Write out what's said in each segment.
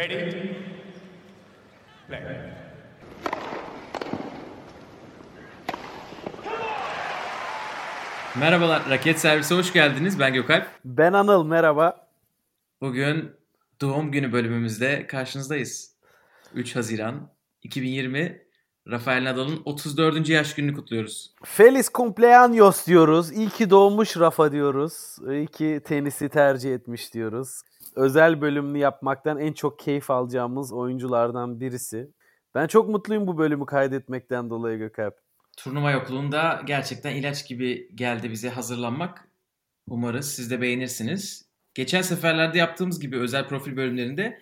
Ready? Play. Merhabalar, Raket Servise hoş geldiniz. Ben Gökalp. Ben Anıl, merhaba. Bugün doğum günü bölümümüzde karşınızdayız. 3 Haziran 2020 Rafael Nadal'ın 34. yaş gününü kutluyoruz. Feliz cumpleaños diyoruz. İyi ki doğmuş Rafa diyoruz. İyi ki tenisi tercih etmiş diyoruz. Özel bölümünü yapmaktan en çok keyif alacağımız oyunculardan birisi. Ben çok mutluyum bu bölümü kaydetmekten dolayı Gökalp. Turnuva yokluğunda gerçekten ilaç gibi geldi bize hazırlanmak. Umarız siz de beğenirsiniz. Geçen seferlerde yaptığımız gibi özel profil bölümlerinde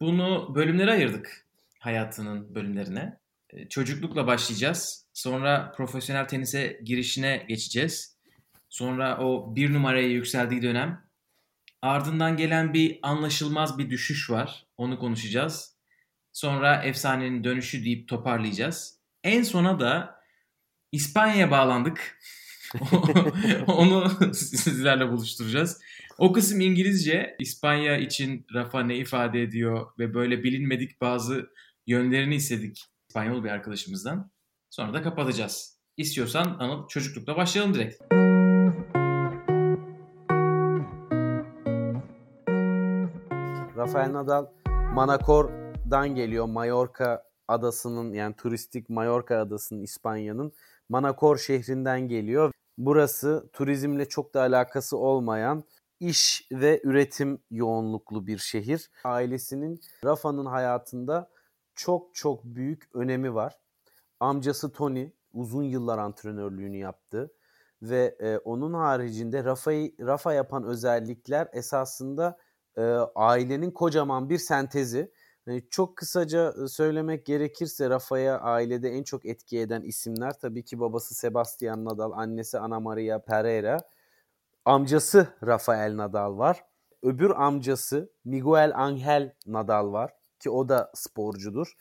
bunu bölümlere ayırdık hayatının bölümlerine. E, çocuklukla başlayacağız. Sonra profesyonel tenise girişine geçeceğiz. Sonra o bir numaraya yükseldiği dönem. Ardından gelen bir anlaşılmaz bir düşüş var. Onu konuşacağız. Sonra efsanenin dönüşü deyip toparlayacağız. En sona da İspanya'ya bağlandık. Onu sizlerle buluşturacağız. O kısım İngilizce. İspanya için Rafa ne ifade ediyor ve böyle bilinmedik bazı yönlerini istedik İspanyol bir arkadaşımızdan. Sonra da kapatacağız. İstiyorsan Anıl çocuklukla başlayalım direkt. Rafael Nadal Manacor'dan geliyor. Mallorca adasının yani turistik Mallorca adasının İspanya'nın Manacor şehrinden geliyor. Burası turizmle çok da alakası olmayan iş ve üretim yoğunluklu bir şehir. Ailesinin Rafa'nın hayatında çok çok büyük önemi var. Amcası Tony uzun yıllar antrenörlüğünü yaptı ve e, onun haricinde Rafa'yı Rafa yapan özellikler esasında e, ailenin kocaman bir sentezi. Yani çok kısaca söylemek gerekirse Rafa'ya ailede en çok etki eden isimler tabii ki babası Sebastian Nadal, annesi Ana Maria Pereira, amcası Rafael Nadal var. Öbür amcası Miguel Angel Nadal var ki o da sporcudur.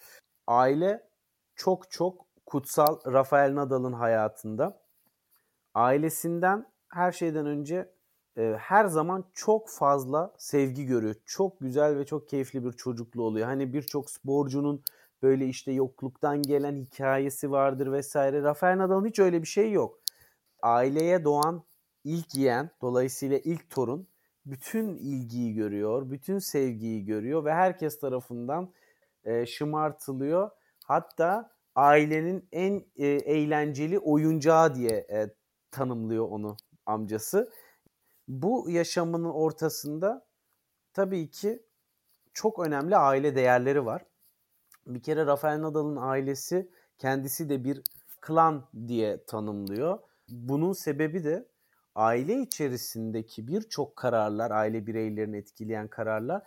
Aile çok çok kutsal Rafael Nadal'ın hayatında. Ailesinden her şeyden önce e, her zaman çok fazla sevgi görüyor. Çok güzel ve çok keyifli bir çocukluğu oluyor. Hani birçok sporcunun böyle işte yokluktan gelen hikayesi vardır vesaire. Rafael Nadal'ın hiç öyle bir şey yok. Aileye doğan ilk yeğen, dolayısıyla ilk torun bütün ilgiyi görüyor, bütün sevgiyi görüyor ve herkes tarafından e, şımartılıyor. Hatta ailenin en e, eğlenceli oyuncağı diye e, tanımlıyor onu amcası. Bu yaşamının ortasında tabii ki çok önemli aile değerleri var. Bir kere Rafael Nadal'ın ailesi kendisi de bir klan diye tanımlıyor. Bunun sebebi de aile içerisindeki birçok kararlar, aile bireylerini etkileyen kararlar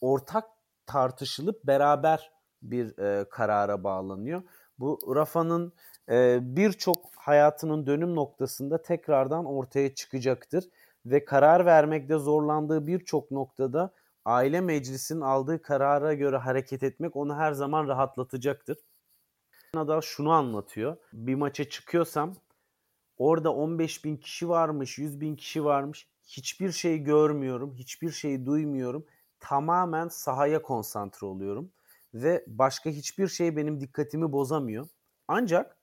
ortak tartışılıp beraber bir e, karara bağlanıyor. Bu Rafa'nın e, birçok hayatının dönüm noktasında tekrardan ortaya çıkacaktır ve karar vermekte zorlandığı birçok noktada aile meclisinin aldığı karara göre hareket etmek onu her zaman rahatlatacaktır. Nadal şunu anlatıyor. Bir maça çıkıyorsam orada 15 bin kişi varmış, 100 bin kişi varmış. Hiçbir şey görmüyorum, hiçbir şey duymuyorum. Tamamen sahaya konsantre oluyorum. Ve başka hiçbir şey benim dikkatimi bozamıyor. Ancak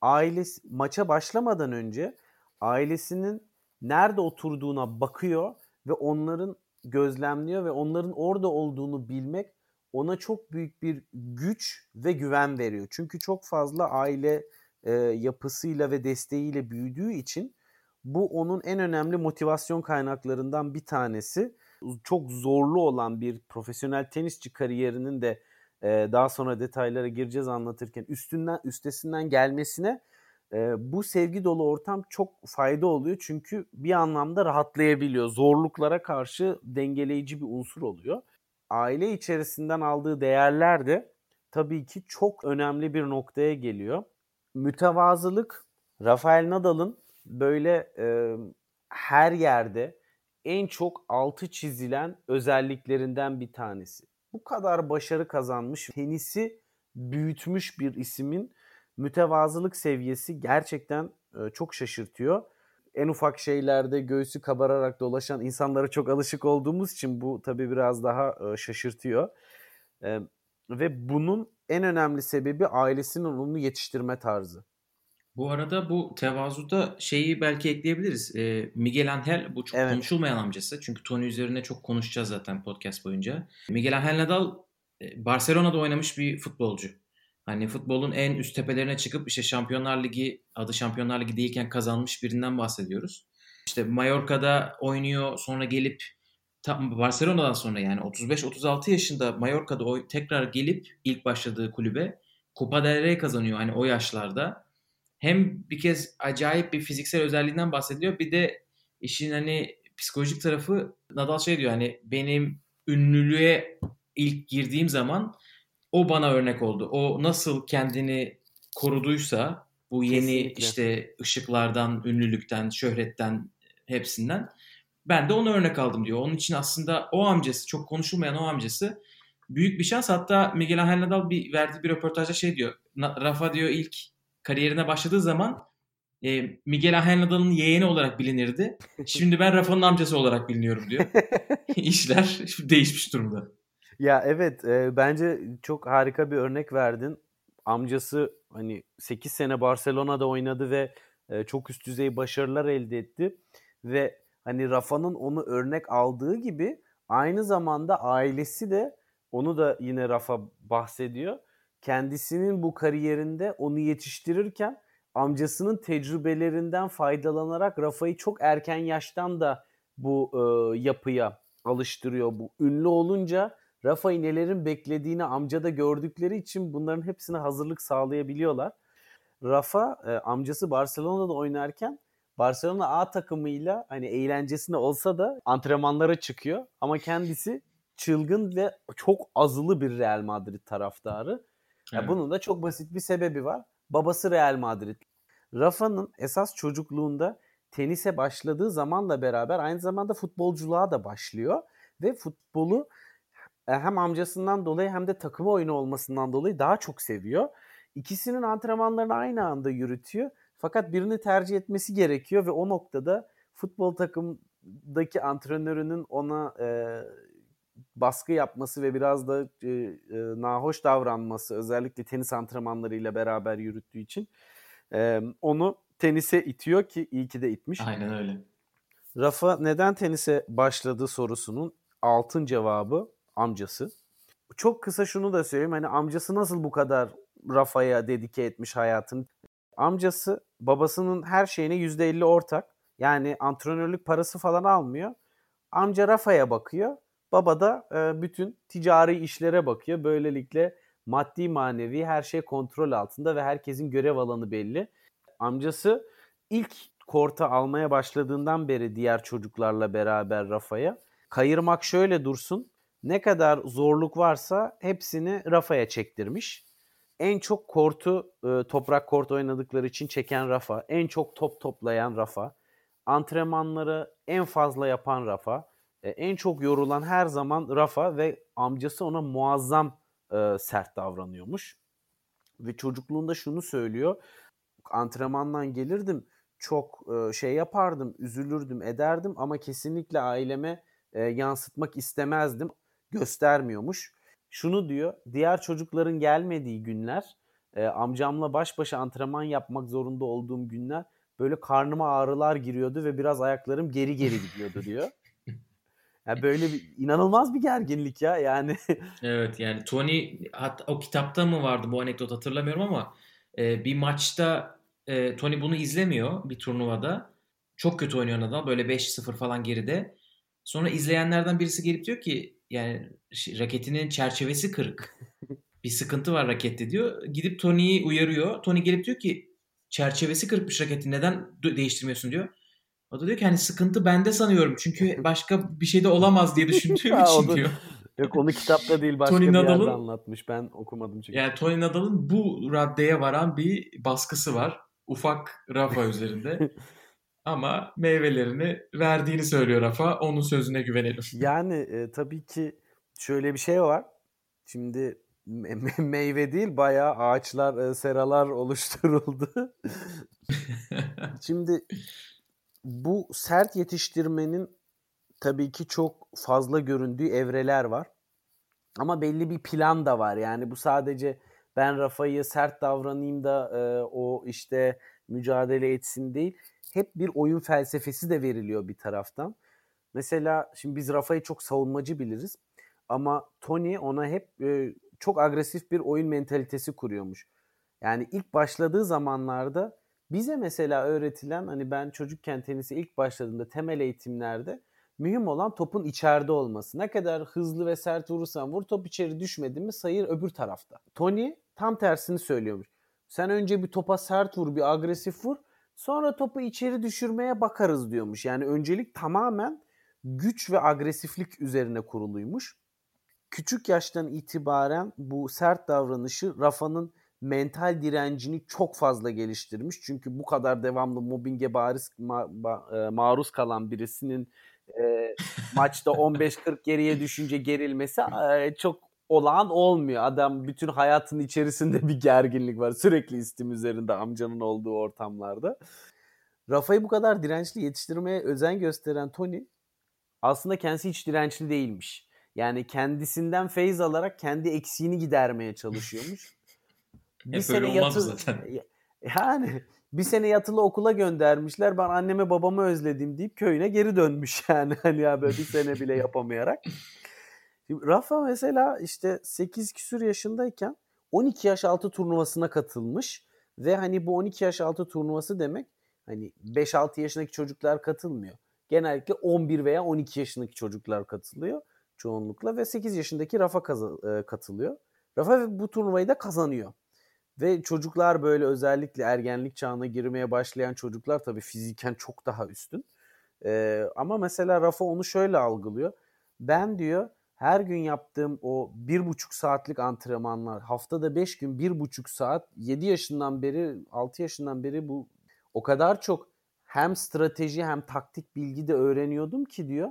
ailesi maça başlamadan önce ailesinin nerede oturduğuna bakıyor ve onların gözlemliyor ve onların orada olduğunu bilmek ona çok büyük bir güç ve güven veriyor. Çünkü çok fazla aile e, yapısıyla ve desteğiyle büyüdüğü için bu onun en önemli motivasyon kaynaklarından bir tanesi. Çok zorlu olan bir profesyonel tenisçi kariyerinin de e, daha sonra detaylara gireceğiz anlatırken üstünden üstesinden gelmesine e, bu sevgi dolu ortam çok fayda oluyor çünkü bir anlamda rahatlayabiliyor. Zorluklara karşı dengeleyici bir unsur oluyor. Aile içerisinden aldığı değerler de tabii ki çok önemli bir noktaya geliyor. Mütevazılık Rafael Nadal'ın böyle e, her yerde en çok altı çizilen özelliklerinden bir tanesi. Bu kadar başarı kazanmış, tenisi büyütmüş bir isimin mütevazılık seviyesi gerçekten e, çok şaşırtıyor. en ufak şeylerde göğsü kabararak dolaşan insanlara çok alışık olduğumuz için bu tabii biraz daha e, şaşırtıyor. E, ve bunun en önemli sebebi ailesinin onu yetiştirme tarzı. Bu arada bu tevazuda şeyi belki ekleyebiliriz. E, Miguel Angel bu çok evet. konuşulmayan amcası. Çünkü Tony üzerine çok konuşacağız zaten podcast boyunca. Miguel Angel Nadal e, Barcelona'da oynamış bir futbolcu. Hani futbolun en üst tepelerine çıkıp işte Şampiyonlar Ligi adı Şampiyonlar Ligi değilken kazanmış birinden bahsediyoruz. İşte Mallorca'da oynuyor sonra gelip tam Barcelona'dan sonra yani 35-36 yaşında Mallorca'da oy, tekrar gelip ilk başladığı kulübe Copa del Rey kazanıyor hani o yaşlarda. Hem bir kez acayip bir fiziksel özelliğinden bahsediyor bir de işin hani psikolojik tarafı Nadal şey diyor hani benim ünlülüğe ilk girdiğim zaman o bana örnek oldu. O nasıl kendini koruduysa bu yeni Kesinlikle. işte ışıklardan, ünlülükten, şöhretten hepsinden ben de onu örnek aldım diyor. Onun için aslında o amcası çok konuşulmayan o amcası büyük bir şans. Hatta Miguel Angel Nadal bir verdiği bir röportajda şey diyor. Rafa diyor ilk kariyerine başladığı zaman e, Miguel Angel Nadal'ın yeğeni olarak bilinirdi. Şimdi ben Rafa'nın amcası olarak biliniyorum diyor. İşler değişmiş durumda. Ya evet e, bence çok harika bir örnek verdin. Amcası hani 8 sene Barcelona'da oynadı ve e, çok üst düzey başarılar elde etti. Ve hani Rafa'nın onu örnek aldığı gibi aynı zamanda ailesi de onu da yine Rafa bahsediyor. Kendisinin bu kariyerinde onu yetiştirirken amcasının tecrübelerinden faydalanarak Rafa'yı çok erken yaştan da bu e, yapıya alıştırıyor. Bu ünlü olunca Rafa'yı nelerin beklediğini amcada gördükleri için bunların hepsine hazırlık sağlayabiliyorlar. Rafa e, amcası Barcelona'da oynarken Barcelona A takımıyla hani eğlencesine olsa da antrenmanlara çıkıyor ama kendisi çılgın ve çok azılı bir Real Madrid taraftarı. Evet. Yani bunun da çok basit bir sebebi var. Babası Real Madrid. Rafa'nın esas çocukluğunda tenise başladığı zamanla beraber aynı zamanda futbolculuğa da başlıyor ve futbolu hem amcasından dolayı hem de takım oyunu olmasından dolayı daha çok seviyor. İkisinin antrenmanlarını aynı anda yürütüyor. Fakat birini tercih etmesi gerekiyor ve o noktada futbol takımdaki antrenörünün ona e, baskı yapması ve biraz da e, e, nahoş davranması özellikle tenis antrenmanlarıyla beraber yürüttüğü için e, onu tenise itiyor ki iyi ki de itmiş. Aynen öyle. Rafa neden tenise başladı sorusunun altın cevabı amcası. Çok kısa şunu da söyleyeyim. Hani amcası nasıl bu kadar Rafa'ya dedike etmiş hayatını. Amcası babasının her şeyine %50 ortak. Yani antrenörlük parası falan almıyor. Amca Rafa'ya bakıyor. Baba da e, bütün ticari işlere bakıyor. Böylelikle maddi manevi her şey kontrol altında ve herkesin görev alanı belli. Amcası ilk korta almaya başladığından beri diğer çocuklarla beraber Rafa'ya kayırmak şöyle dursun ne kadar zorluk varsa hepsini Rafa'ya çektirmiş. En çok kortu e, toprak kort oynadıkları için çeken Rafa, en çok top toplayan Rafa, antrenmanları en fazla yapan Rafa, e, en çok yorulan her zaman Rafa ve amcası ona muazzam e, sert davranıyormuş. Ve çocukluğunda şunu söylüyor. Antrenmandan gelirdim, çok e, şey yapardım, üzülürdüm, ederdim ama kesinlikle aileme e, yansıtmak istemezdim göstermiyormuş. Şunu diyor, diğer çocukların gelmediği günler, e, amcamla baş başa antrenman yapmak zorunda olduğum günler böyle karnıma ağrılar giriyordu ve biraz ayaklarım geri geri gidiyordu diyor. Yani böyle bir inanılmaz bir gerginlik ya yani. evet yani Tony hatta o kitapta mı vardı bu anekdot hatırlamıyorum ama e, bir maçta e, Tony bunu izlemiyor bir turnuvada. Çok kötü oynuyor Nadal böyle 5-0 falan geride. Sonra izleyenlerden birisi gelip diyor ki yani raketinin çerçevesi kırık. bir sıkıntı var rakette diyor. Gidip Tony'yi uyarıyor. Tony gelip diyor ki çerçevesi kırıkmış raketin neden değiştirmiyorsun diyor. O da diyor ki hani sıkıntı bende sanıyorum. Çünkü başka bir şey de olamaz diye düşündüğüm için da, diyor. Yok onu kitapta değil başka Tony bir Nadal'ın, yerde anlatmış. Ben okumadım çünkü. Yani Tony Nadal'ın bu raddeye varan bir baskısı var. Ufak Rafa üzerinde. Ama meyvelerini verdiğini söylüyor Rafa. Onun sözüne güvenelim. Yani e, tabii ki şöyle bir şey var. Şimdi me- meyve değil bayağı ağaçlar, e, seralar oluşturuldu. Şimdi bu sert yetiştirmenin tabii ki çok fazla göründüğü evreler var. Ama belli bir plan da var. Yani bu sadece ben Rafa'yı sert davranayım da e, o işte mücadele etsin değil. Hep bir oyun felsefesi de veriliyor bir taraftan. Mesela şimdi biz Rafa'yı çok savunmacı biliriz. Ama Tony ona hep e, çok agresif bir oyun mentalitesi kuruyormuş. Yani ilk başladığı zamanlarda bize mesela öğretilen hani ben çocukken tenise ilk başladığımda temel eğitimlerde mühim olan topun içeride olması. Ne kadar hızlı ve sert vurursan vur top içeri düşmedi mi sayır öbür tarafta. Tony tam tersini söylüyormuş. Sen önce bir topa sert vur, bir agresif vur. Sonra topu içeri düşürmeye bakarız diyormuş. Yani öncelik tamamen güç ve agresiflik üzerine kuruluymuş. Küçük yaştan itibaren bu sert davranışı Rafa'nın mental direncini çok fazla geliştirmiş. Çünkü bu kadar devamlı mobbinge bariz ma- ba- e, maruz kalan birisinin e, maçta 15-40 geriye düşünce gerilmesi e, çok olağan olmuyor. Adam bütün hayatın içerisinde bir gerginlik var. Sürekli istim üzerinde amcanın olduğu ortamlarda. Rafa'yı bu kadar dirençli yetiştirmeye özen gösteren Tony aslında kendisi hiç dirençli değilmiş. Yani kendisinden feyz alarak kendi eksiğini gidermeye çalışıyormuş. bir Hep sene yatı... zaten. Yani bir sene yatılı okula göndermişler. Ben anneme babamı özledim deyip köyüne geri dönmüş yani. Hani ya böyle bir sene bile yapamayarak. Rafa mesela işte 8 küsür yaşındayken 12 yaş altı turnuvasına katılmış ve hani bu 12 yaş altı turnuvası demek hani 5-6 yaşındaki çocuklar katılmıyor. Genellikle 11 veya 12 yaşındaki çocuklar katılıyor çoğunlukla ve 8 yaşındaki Rafa kaz- katılıyor. Rafa bu turnuvayı da kazanıyor. Ve çocuklar böyle özellikle ergenlik çağına girmeye başlayan çocuklar tabii fiziken çok daha üstün. Ee, ama mesela Rafa onu şöyle algılıyor. Ben diyor her gün yaptığım o bir buçuk saatlik antrenmanlar haftada beş gün bir buçuk saat yedi yaşından beri altı yaşından beri bu o kadar çok hem strateji hem taktik bilgi de öğreniyordum ki diyor.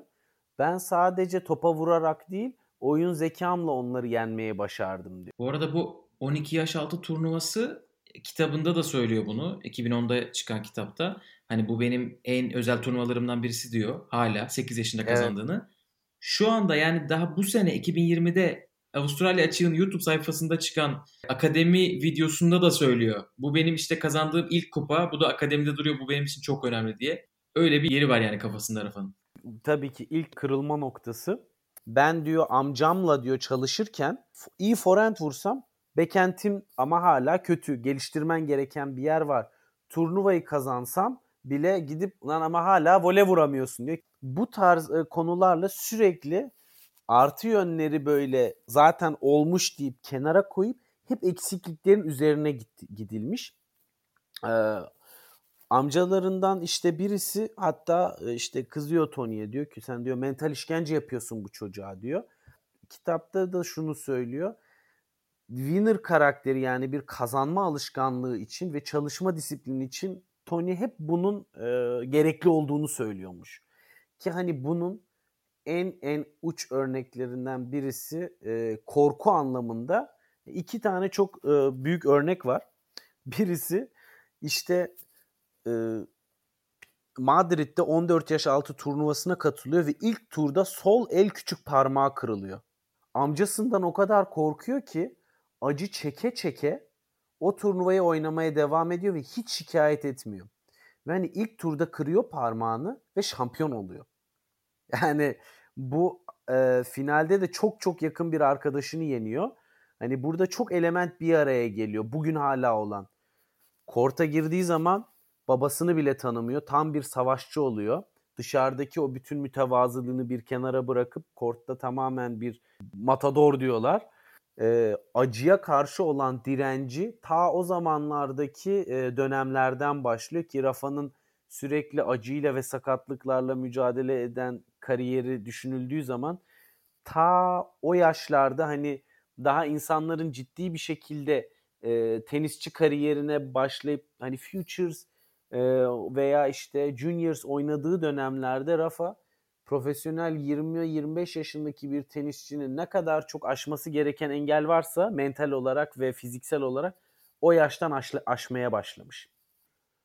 Ben sadece topa vurarak değil oyun zekamla onları yenmeye başardım diyor. Bu arada bu 12 yaş altı turnuvası kitabında da söylüyor bunu. 2010'da çıkan kitapta. Hani bu benim en özel turnuvalarımdan birisi diyor. Hala 8 yaşında kazandığını. Evet. Şu anda yani daha bu sene 2020'de Avustralya Açık'ın YouTube sayfasında çıkan akademi videosunda da söylüyor. Bu benim işte kazandığım ilk kupa. Bu da akademide duruyor. Bu benim için çok önemli diye. Öyle bir yeri var yani kafasında Rafa'nın. Tabii ki ilk kırılma noktası. Ben diyor amcamla diyor çalışırken iyi forehand vursam Bekentim ama hala kötü. Geliştirmen gereken bir yer var. Turnuvayı kazansam bile gidip lan ama hala vole vuramıyorsun diyor. Bu tarz e, konularla sürekli artı yönleri böyle zaten olmuş deyip kenara koyup hep eksikliklerin üzerine gidilmiş. Ee, amcalarından işte birisi hatta e, işte kızıyor Tony'ye diyor ki sen diyor mental işkence yapıyorsun bu çocuğa diyor. Kitapta da şunu söylüyor winner karakteri yani bir kazanma alışkanlığı için ve çalışma disiplini için Tony hep bunun e, gerekli olduğunu söylüyormuş. Ki hani bunun en en uç örneklerinden birisi e, korku anlamında iki tane çok e, büyük örnek var. Birisi işte e, Madrid'de 14 yaş altı turnuvasına katılıyor ve ilk turda sol el küçük parmağı kırılıyor. Amcasından o kadar korkuyor ki acı çeke çeke o turnuvayı oynamaya devam ediyor ve hiç şikayet etmiyor. Ve hani ilk turda kırıyor parmağını ve şampiyon oluyor. Yani bu e, finalde de çok çok yakın bir arkadaşını yeniyor. Hani burada çok element bir araya geliyor. Bugün hala olan. Korta girdiği zaman babasını bile tanımıyor. Tam bir savaşçı oluyor. Dışarıdaki o bütün mütevazılığını bir kenara bırakıp kortta tamamen bir matador diyorlar e, acıya karşı olan direnci ta o zamanlardaki e, dönemlerden başlıyor ki Rafa'nın sürekli acıyla ve sakatlıklarla mücadele eden kariyeri düşünüldüğü zaman ta o yaşlarda hani daha insanların ciddi bir şekilde e, tenisçi kariyerine başlayıp hani Futures e, veya işte Juniors oynadığı dönemlerde Rafa profesyonel 20-25 yaşındaki bir tenisçinin ne kadar çok aşması gereken engel varsa mental olarak ve fiziksel olarak o yaştan aş- aşmaya başlamış.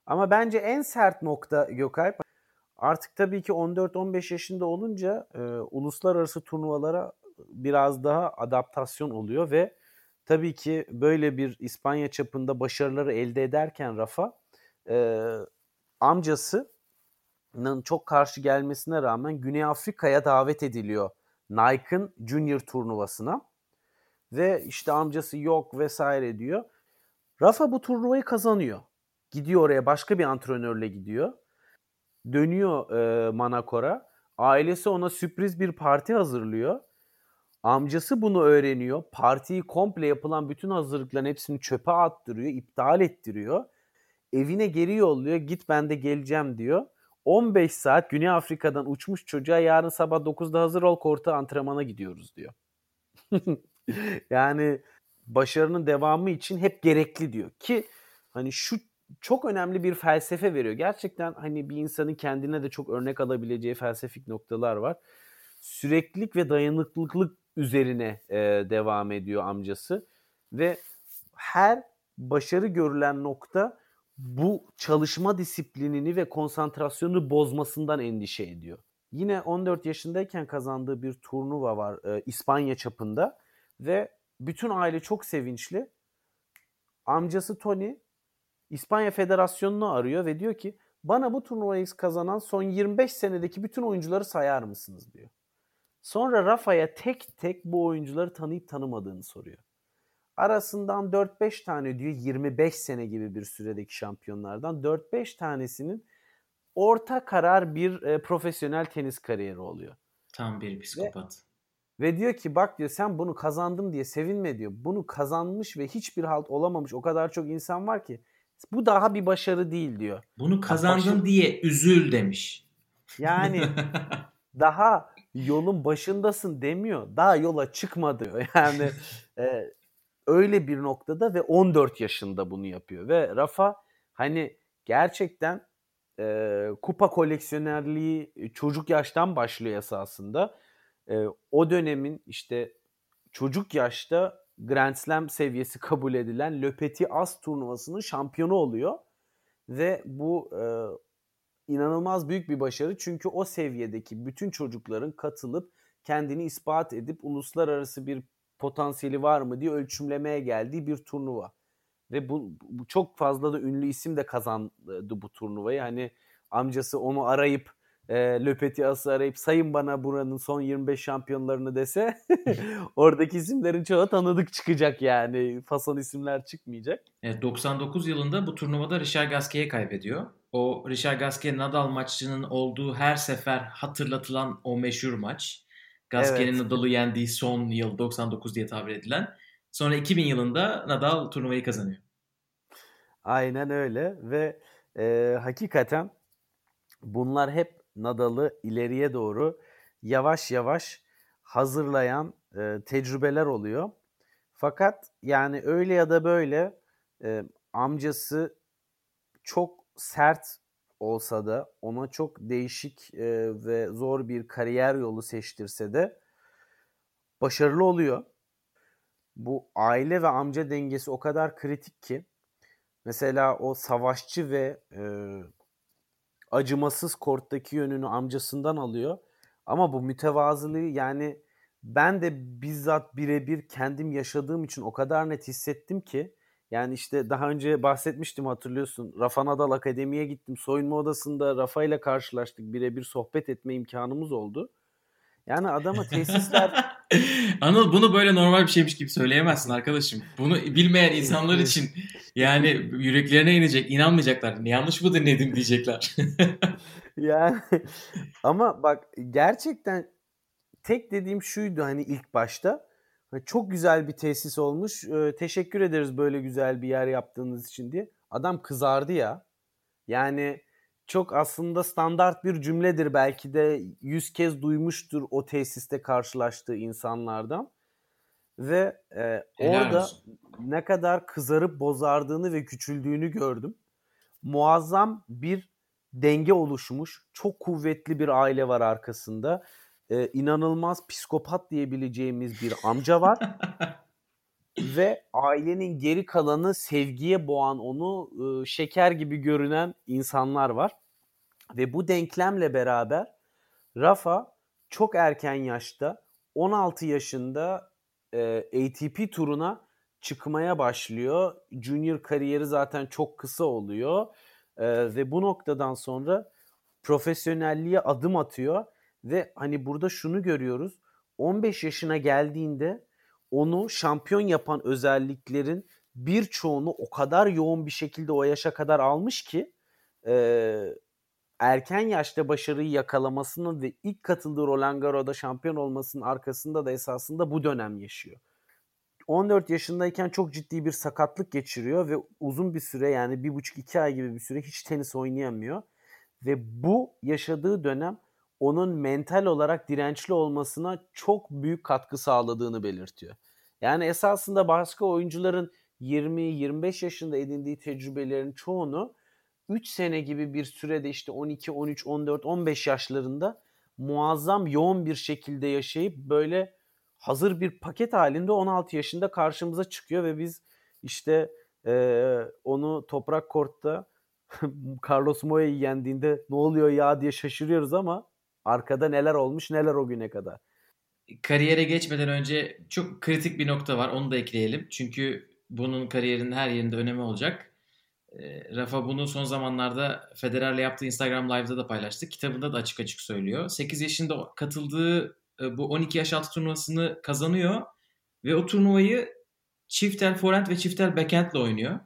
Ama bence en sert nokta Gökalp Artık tabii ki 14-15 yaşında olunca e, uluslararası turnuvalara biraz daha adaptasyon oluyor ve tabii ki böyle bir İspanya çapında başarıları elde ederken Rafa e, amcasının çok karşı gelmesine rağmen Güney Afrika'ya davet ediliyor Nike'ın Junior turnuvasına ve işte amcası yok vesaire diyor. Rafa bu turnuvayı kazanıyor. Gidiyor oraya başka bir antrenörle gidiyor. Dönüyor e, Manakor'a. Ailesi ona sürpriz bir parti hazırlıyor. Amcası bunu öğreniyor. Partiyi komple yapılan bütün hazırlıkların hepsini çöpe attırıyor, iptal ettiriyor. Evine geri yolluyor. Git ben de geleceğim diyor. 15 saat Güney Afrika'dan uçmuş çocuğa yarın sabah 9'da hazır ol korta antrenmana gidiyoruz diyor. yani başarının devamı için hep gerekli diyor ki hani şu çok önemli bir felsefe veriyor. Gerçekten hani bir insanın kendine de çok örnek alabileceği felsefik noktalar var. Süreklilik ve dayanıklılık üzerine e, devam ediyor amcası ve her başarı görülen nokta bu çalışma disiplinini ve konsantrasyonu bozmasından endişe ediyor. Yine 14 yaşındayken kazandığı bir turnuva var e, İspanya çapında ve bütün aile çok sevinçli. Amcası Tony İspanya Federasyonu'nu arıyor ve diyor ki bana bu turnuvayı kazanan son 25 senedeki bütün oyuncuları sayar mısınız diyor. Sonra Rafa'ya tek tek bu oyuncuları tanıyıp tanımadığını soruyor. Arasından 4-5 tane diyor 25 sene gibi bir süredeki şampiyonlardan 4-5 tanesinin orta karar bir e, profesyonel tenis kariyeri oluyor. Tam bir psikopat. Ve, ve diyor ki bak diyor sen bunu kazandım diye sevinme diyor. Bunu kazanmış ve hiçbir halt olamamış o kadar çok insan var ki bu daha bir başarı değil diyor. Bunu kazandın Başarı... diye üzül demiş. Yani daha yolun başındasın demiyor. Daha yola çıkma diyor. Yani e, öyle bir noktada ve 14 yaşında bunu yapıyor. Ve Rafa hani gerçekten e, kupa koleksiyonerliği çocuk yaştan başlıyor esasında. E, o dönemin işte çocuk yaşta Grand Slam seviyesi kabul edilen Le Petit As turnuvasının şampiyonu oluyor. Ve bu e, inanılmaz büyük bir başarı. Çünkü o seviyedeki bütün çocukların katılıp kendini ispat edip uluslararası bir potansiyeli var mı diye ölçümlemeye geldiği bir turnuva. Ve bu, bu çok fazla da ünlü isim de kazandı bu turnuvayı. Hani amcası onu arayıp e, Löpetias'ı arayıp sayın bana buranın son 25 şampiyonlarını dese oradaki isimlerin çoğu tanıdık çıkacak yani. Fason isimler çıkmayacak. Evet, 99 yılında bu turnuvada Richard Gasquet'e kaybediyor. O Richard Gasquet Nadal maçının olduğu her sefer hatırlatılan o meşhur maç. Gasquet'in evet. Nadal'ı yendiği son yıl 99 diye tabir edilen. Sonra 2000 yılında Nadal turnuvayı kazanıyor. Aynen öyle ve e, hakikaten bunlar hep Nadal'ı ileriye doğru yavaş yavaş hazırlayan e, tecrübeler oluyor. Fakat yani öyle ya da böyle e, amcası çok sert olsa da ona çok değişik e, ve zor bir kariyer yolu seçtirse de başarılı oluyor. Bu aile ve amca dengesi o kadar kritik ki mesela o savaşçı ve e, acımasız korttaki yönünü amcasından alıyor. Ama bu mütevazılığı yani ben de bizzat birebir kendim yaşadığım için o kadar net hissettim ki yani işte daha önce bahsetmiştim hatırlıyorsun. Rafa Nadal Akademi'ye gittim. Soyunma odasında Rafa ile karşılaştık. Birebir sohbet etme imkanımız oldu. Yani adama tesisler... Anıl bunu böyle normal bir şeymiş gibi söyleyemezsin arkadaşım. Bunu bilmeyen insanlar için yani yüreklerine inecek, inanmayacaklar. Yanlış mı dinledim diyecekler. yani ama bak gerçekten tek dediğim şuydu hani ilk başta. Çok güzel bir tesis olmuş. Ee, teşekkür ederiz böyle güzel bir yer yaptığınız için diye. Adam kızardı ya. Yani çok aslında standart bir cümledir belki de yüz kez duymuştur o tesiste karşılaştığı insanlardan ve e, orada olsun. ne kadar kızarıp bozardığını ve küçüldüğünü gördüm. Muazzam bir denge oluşmuş, çok kuvvetli bir aile var arkasında. Ee, inanılmaz psikopat diyebileceğimiz bir amca var. ve ailenin geri kalanı sevgiye boğan onu e, şeker gibi görünen insanlar var. Ve bu denklemle beraber Rafa çok erken yaşta 16 yaşında e, ATP turuna çıkmaya başlıyor. Junior kariyeri zaten çok kısa oluyor. E, ve bu noktadan sonra profesyonelliğe adım atıyor ve hani burada şunu görüyoruz. 15 yaşına geldiğinde onu şampiyon yapan özelliklerin birçoğunu o kadar yoğun bir şekilde o yaşa kadar almış ki e, erken yaşta başarıyı yakalamasının ve ilk katıldığı Roland Garros'da şampiyon olmasının arkasında da esasında bu dönem yaşıyor. 14 yaşındayken çok ciddi bir sakatlık geçiriyor ve uzun bir süre yani bir buçuk iki ay gibi bir süre hiç tenis oynayamıyor. Ve bu yaşadığı dönem onun mental olarak dirençli olmasına çok büyük katkı sağladığını belirtiyor. Yani esasında başka oyuncuların 20-25 yaşında edindiği tecrübelerin çoğunu 3 sene gibi bir sürede işte 12, 13, 14, 15 yaşlarında muazzam yoğun bir şekilde yaşayıp böyle hazır bir paket halinde 16 yaşında karşımıza çıkıyor ve biz işte e, onu toprak kortta Carlos Moya'yı yendiğinde ne oluyor ya diye şaşırıyoruz ama arkada neler olmuş neler o güne kadar. Kariyere geçmeden önce çok kritik bir nokta var onu da ekleyelim. Çünkü bunun kariyerin her yerinde önemi olacak. E, Rafa bunu son zamanlarda Federer'le yaptığı Instagram Live'da da paylaştı. Kitabında da açık açık söylüyor. 8 yaşında katıldığı e, bu 12 yaş altı turnuvasını kazanıyor ve o turnuvayı çiftel forehand ve çiftel backhandle oynuyor.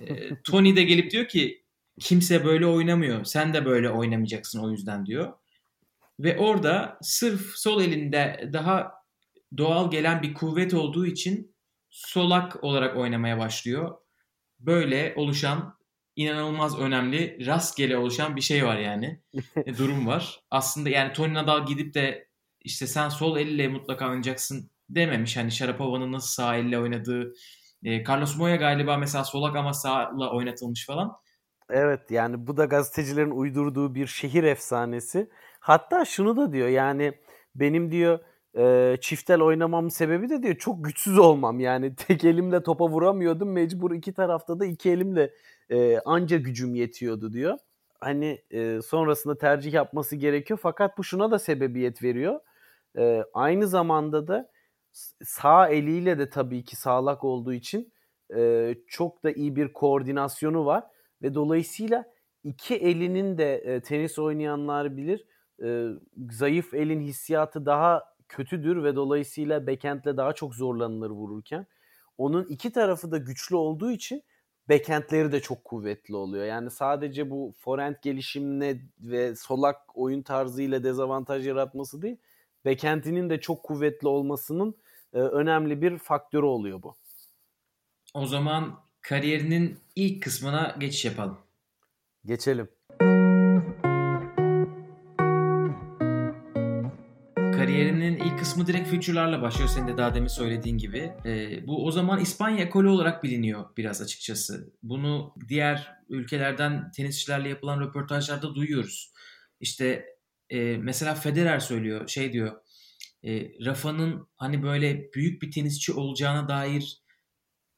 E, Tony de gelip diyor ki kimse böyle oynamıyor. Sen de böyle oynamayacaksın o yüzden diyor. Ve orada sırf sol elinde daha doğal gelen bir kuvvet olduğu için solak olarak oynamaya başlıyor. Böyle oluşan inanılmaz önemli rastgele oluşan bir şey var yani. Durum var. Aslında yani Tony Nadal gidip de işte sen sol elle mutlaka oynayacaksın dememiş. Hani Sharapova'nın nasıl sağ elle oynadığı. E, Carlos Moya galiba mesela solak ama sağla oynatılmış falan. Evet yani bu da gazetecilerin uydurduğu bir şehir efsanesi. Hatta şunu da diyor yani benim diyor e, çiftel oynamamın sebebi de diyor çok güçsüz olmam. Yani tek elimle topa vuramıyordum. Mecbur iki tarafta da iki elimle e, anca gücüm yetiyordu diyor. Hani e, sonrasında tercih yapması gerekiyor. Fakat bu şuna da sebebiyet veriyor. E, aynı zamanda da sağ eliyle de tabii ki sağlak olduğu için e, çok da iyi bir koordinasyonu var. Ve dolayısıyla iki elinin de e, tenis oynayanlar bilir e, zayıf elin hissiyatı daha kötüdür ve dolayısıyla backhand'le daha çok zorlanılır vururken. Onun iki tarafı da güçlü olduğu için backhand'leri de çok kuvvetli oluyor. Yani sadece bu forehand gelişimine ve solak oyun tarzıyla dezavantaj yaratması değil, backhand'inin de çok kuvvetli olmasının e, önemli bir faktörü oluyor bu. O zaman kariyerinin ilk kısmına geçiş yapalım. Geçelim. Kariyerinin ilk kısmı direkt future'larla başlıyor senin de daha demin söylediğin gibi. E, bu o zaman İspanya ekolü olarak biliniyor biraz açıkçası. Bunu diğer ülkelerden tenisçilerle yapılan röportajlarda duyuyoruz. İşte e, mesela Federer söylüyor şey diyor e, Rafa'nın hani böyle büyük bir tenisçi olacağına dair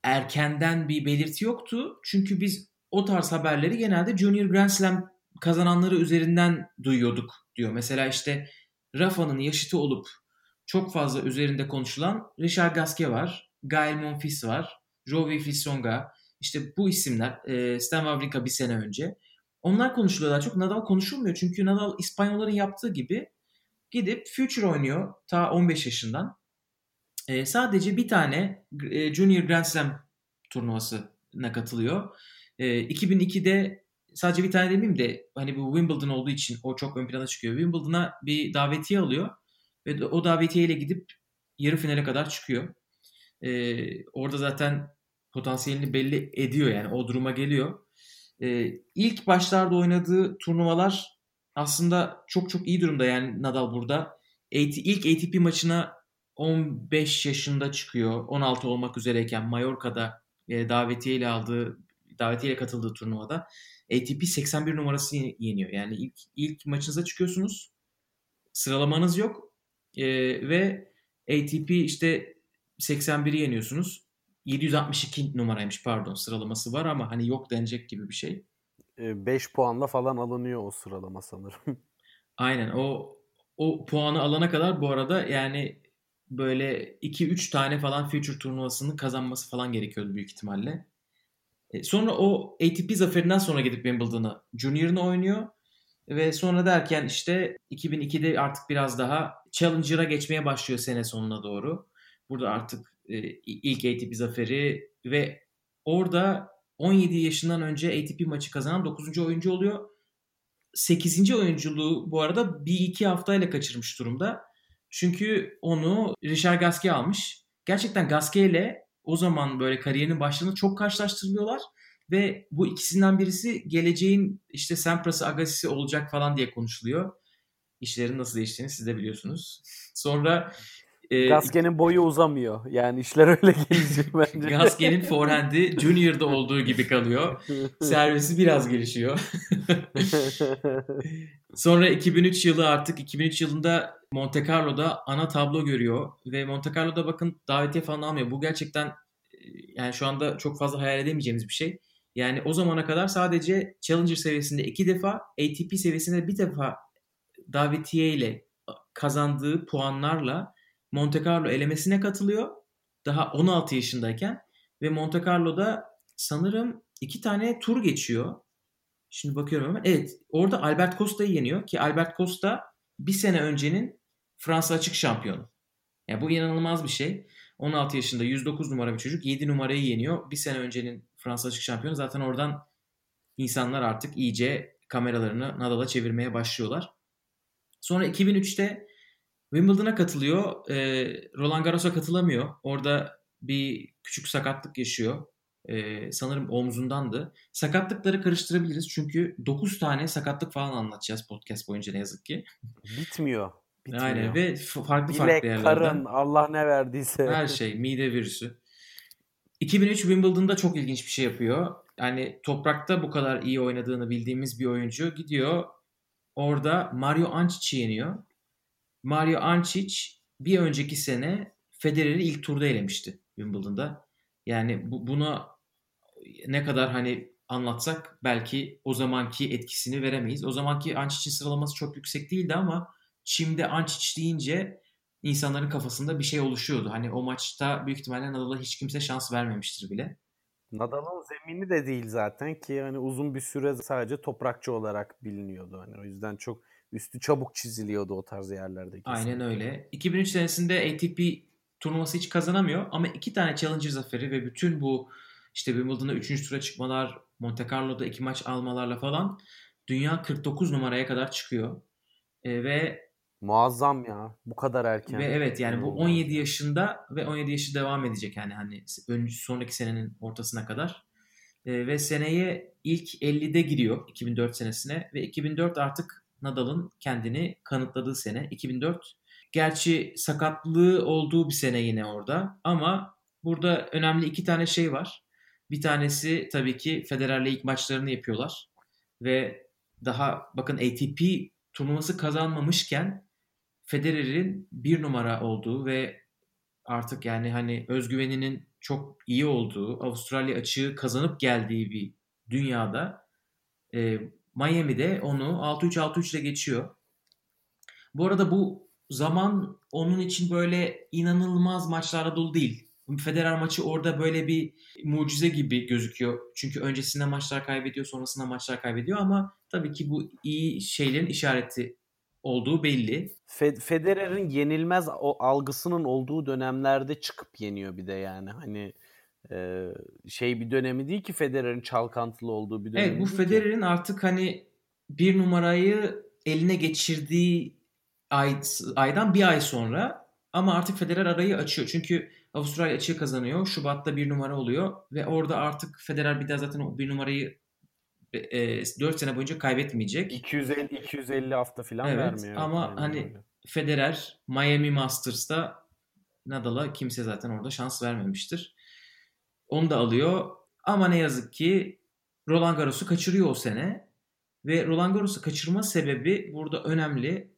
erkenden bir belirti yoktu. Çünkü biz o tarz haberleri genelde Junior Grand Slam kazananları üzerinden duyuyorduk diyor. Mesela işte Rafa'nın yaşıtı olup çok fazla üzerinde konuşulan Richard Gasquet var, Gael Monfils var, Jovi Fissonga, işte bu isimler, e, Stan Wawrinka bir sene önce. Onlar konuşuluyor daha çok. Nadal konuşulmuyor çünkü Nadal İspanyolların yaptığı gibi gidip Future oynuyor ta 15 yaşından. E, sadece bir tane e, Junior Grand Slam turnuvasına katılıyor. E, 2002'de sadece bir tane demeyeyim de hani bu Wimbledon olduğu için o çok ön plana çıkıyor. Wimbledon'a bir davetiye alıyor ve o davetiye ile gidip yarı finale kadar çıkıyor. Ee, orada zaten potansiyelini belli ediyor yani o duruma geliyor. Ee, ilk başlarda oynadığı turnuvalar aslında çok çok iyi durumda yani Nadal burada. İlk ATP maçına 15 yaşında çıkıyor. 16 olmak üzereyken Mallorca'da e, davetiye aldığı davetiye katıldığı turnuvada ATP 81 numarası yeniyor. Yani ilk ilk maçınıza çıkıyorsunuz. Sıralamanız yok. E, ve ATP işte 81'i yeniyorsunuz. 762 numaraymış pardon sıralaması var ama hani yok denecek gibi bir şey. 5 puanla falan alınıyor o sıralama sanırım. Aynen o o puanı alana kadar bu arada yani böyle 2-3 tane falan Future turnuvasını kazanması falan gerekiyordu büyük ihtimalle. E, sonra o ATP zaferinden sonra gidip Wimbledon'a Junior'ını oynuyor. Ve sonra derken işte 2002'de artık biraz daha Challenger'a geçmeye başlıyor sene sonuna doğru. Burada artık e, ilk ATP zaferi ve orada 17 yaşından önce ATP maçı kazanan 9. oyuncu oluyor. 8. oyunculuğu bu arada bir iki haftayla kaçırmış durumda. Çünkü onu Richard Gasquet almış. Gerçekten Gasquet ile o zaman böyle kariyerinin başlarında çok karşılaştırılıyorlar. Ve bu ikisinden birisi geleceğin işte Sampras'ı Agassi'si olacak falan diye konuşuluyor. İşlerin nasıl değiştiğini siz de biliyorsunuz. Sonra e, Gasquet'in boyu uzamıyor. Yani işler öyle gelecek bence. Gasquet'in forehand'i Junior'da olduğu gibi kalıyor. Servisi biraz gelişiyor. Sonra 2003 yılı artık 2003 yılında Monte Carlo'da ana tablo görüyor ve Monte Carlo'da bakın davetiye falan almıyor. Bu gerçekten e, yani şu anda çok fazla hayal edemeyeceğimiz bir şey. Yani o zamana kadar sadece Challenger seviyesinde iki defa, ATP seviyesinde bir defa davetiye ile kazandığı puanlarla Monte Carlo elemesine katılıyor. Daha 16 yaşındayken ve Monte Carlo'da sanırım iki tane tur geçiyor. Şimdi bakıyorum hemen. Evet orada Albert Costa'yı yeniyor ki Albert Costa bir sene öncenin Fransa açık şampiyonu. Yani bu inanılmaz bir şey. 16 yaşında 109 numara bir çocuk 7 numarayı yeniyor. Bir sene öncenin Fransa açık şampiyonu. Zaten oradan insanlar artık iyice kameralarını Nadal'a çevirmeye başlıyorlar. Sonra 2003'te Wimbledon'a katılıyor. E, Roland Garros'a katılamıyor. Orada bir küçük sakatlık yaşıyor. E, sanırım omzundandı. Sakatlıkları karıştırabiliriz çünkü 9 tane sakatlık falan anlatacağız podcast boyunca ne yazık ki. Bitmiyor. Bitmiyor. Aynen ve farklı Bilek, farklı yerlerden. karın, Allah ne verdiyse. Her şey, mide virüsü. 2003 Wimbledon'da çok ilginç bir şey yapıyor. Yani toprakta bu kadar iyi oynadığını bildiğimiz bir oyuncu gidiyor. Orada Mario Ancic'i yeniyor. Mario Ancic bir önceki sene Federer'i ilk turda elemişti Wimbledon'da. Yani bu, buna ne kadar hani anlatsak belki o zamanki etkisini veremeyiz. O zamanki Ancic'in sıralaması çok yüksek değildi ama Çim'de Ancic deyince insanların kafasında bir şey oluşuyordu. Hani o maçta büyük ihtimalle Nadal'a hiç kimse şans vermemiştir bile. Nadal'ın zemini de değil zaten ki hani uzun bir süre sadece toprakçı olarak biliniyordu. Hani o yüzden çok üstü çabuk çiziliyordu o tarz yerlerde. Kesinlikle. Aynen öyle. 2003 senesinde ATP turnuvası hiç kazanamıyor ama iki tane Challenger zaferi ve bütün bu işte Wimbledon'da 3. tura çıkmalar, Monte Carlo'da iki maç almalarla falan dünya 49 numaraya kadar çıkıyor. E, ve Muazzam ya. Bu kadar erken. Ve evet yani bu 17 yaşında ve 17 yaşı devam edecek yani hani öncü sonraki senenin ortasına kadar. E, ve seneye ilk 50'de giriyor 2004 senesine ve 2004 artık Nadal'ın kendini kanıtladığı sene 2004. Gerçi sakatlığı olduğu bir sene yine orada ama burada önemli iki tane şey var. Bir tanesi tabii ki Federer'le ilk maçlarını yapıyorlar ve daha bakın ATP turnuvası kazanmamışken Federer'in bir numara olduğu ve artık yani hani özgüveninin çok iyi olduğu, Avustralya açığı kazanıp geldiği bir dünyada e, Miami'de onu 6-3-6-3 ile geçiyor. Bu arada bu zaman onun için böyle inanılmaz maçlarla dolu değil. Federer maçı orada böyle bir mucize gibi gözüküyor. Çünkü öncesinde maçlar kaybediyor, sonrasında maçlar kaybediyor ama tabii ki bu iyi şeylerin işareti olduğu belli. Federer'in yenilmez o algısının olduğu dönemlerde çıkıp yeniyor bir de yani. Hani e, şey bir dönemi değil ki Federer'in çalkantılı olduğu bir dönem. Evet bu Federer'in artık hani bir numarayı eline geçirdiği ay, aydan bir ay sonra ama artık Federer arayı açıyor. Çünkü Avustralya açığı kazanıyor. Şubat'ta bir numara oluyor ve orada artık Federer bir daha zaten o bir numarayı e, 4 sene boyunca kaybetmeyecek. 250 250 hafta falan evet, vermiyor. Ama yani hani öyle. Federer Miami Masters'ta Nadal'a kimse zaten orada şans vermemiştir. Onu da alıyor. Ama ne yazık ki Roland Garros'u kaçırıyor o sene. Ve Roland Garros'u kaçırma sebebi burada önemli.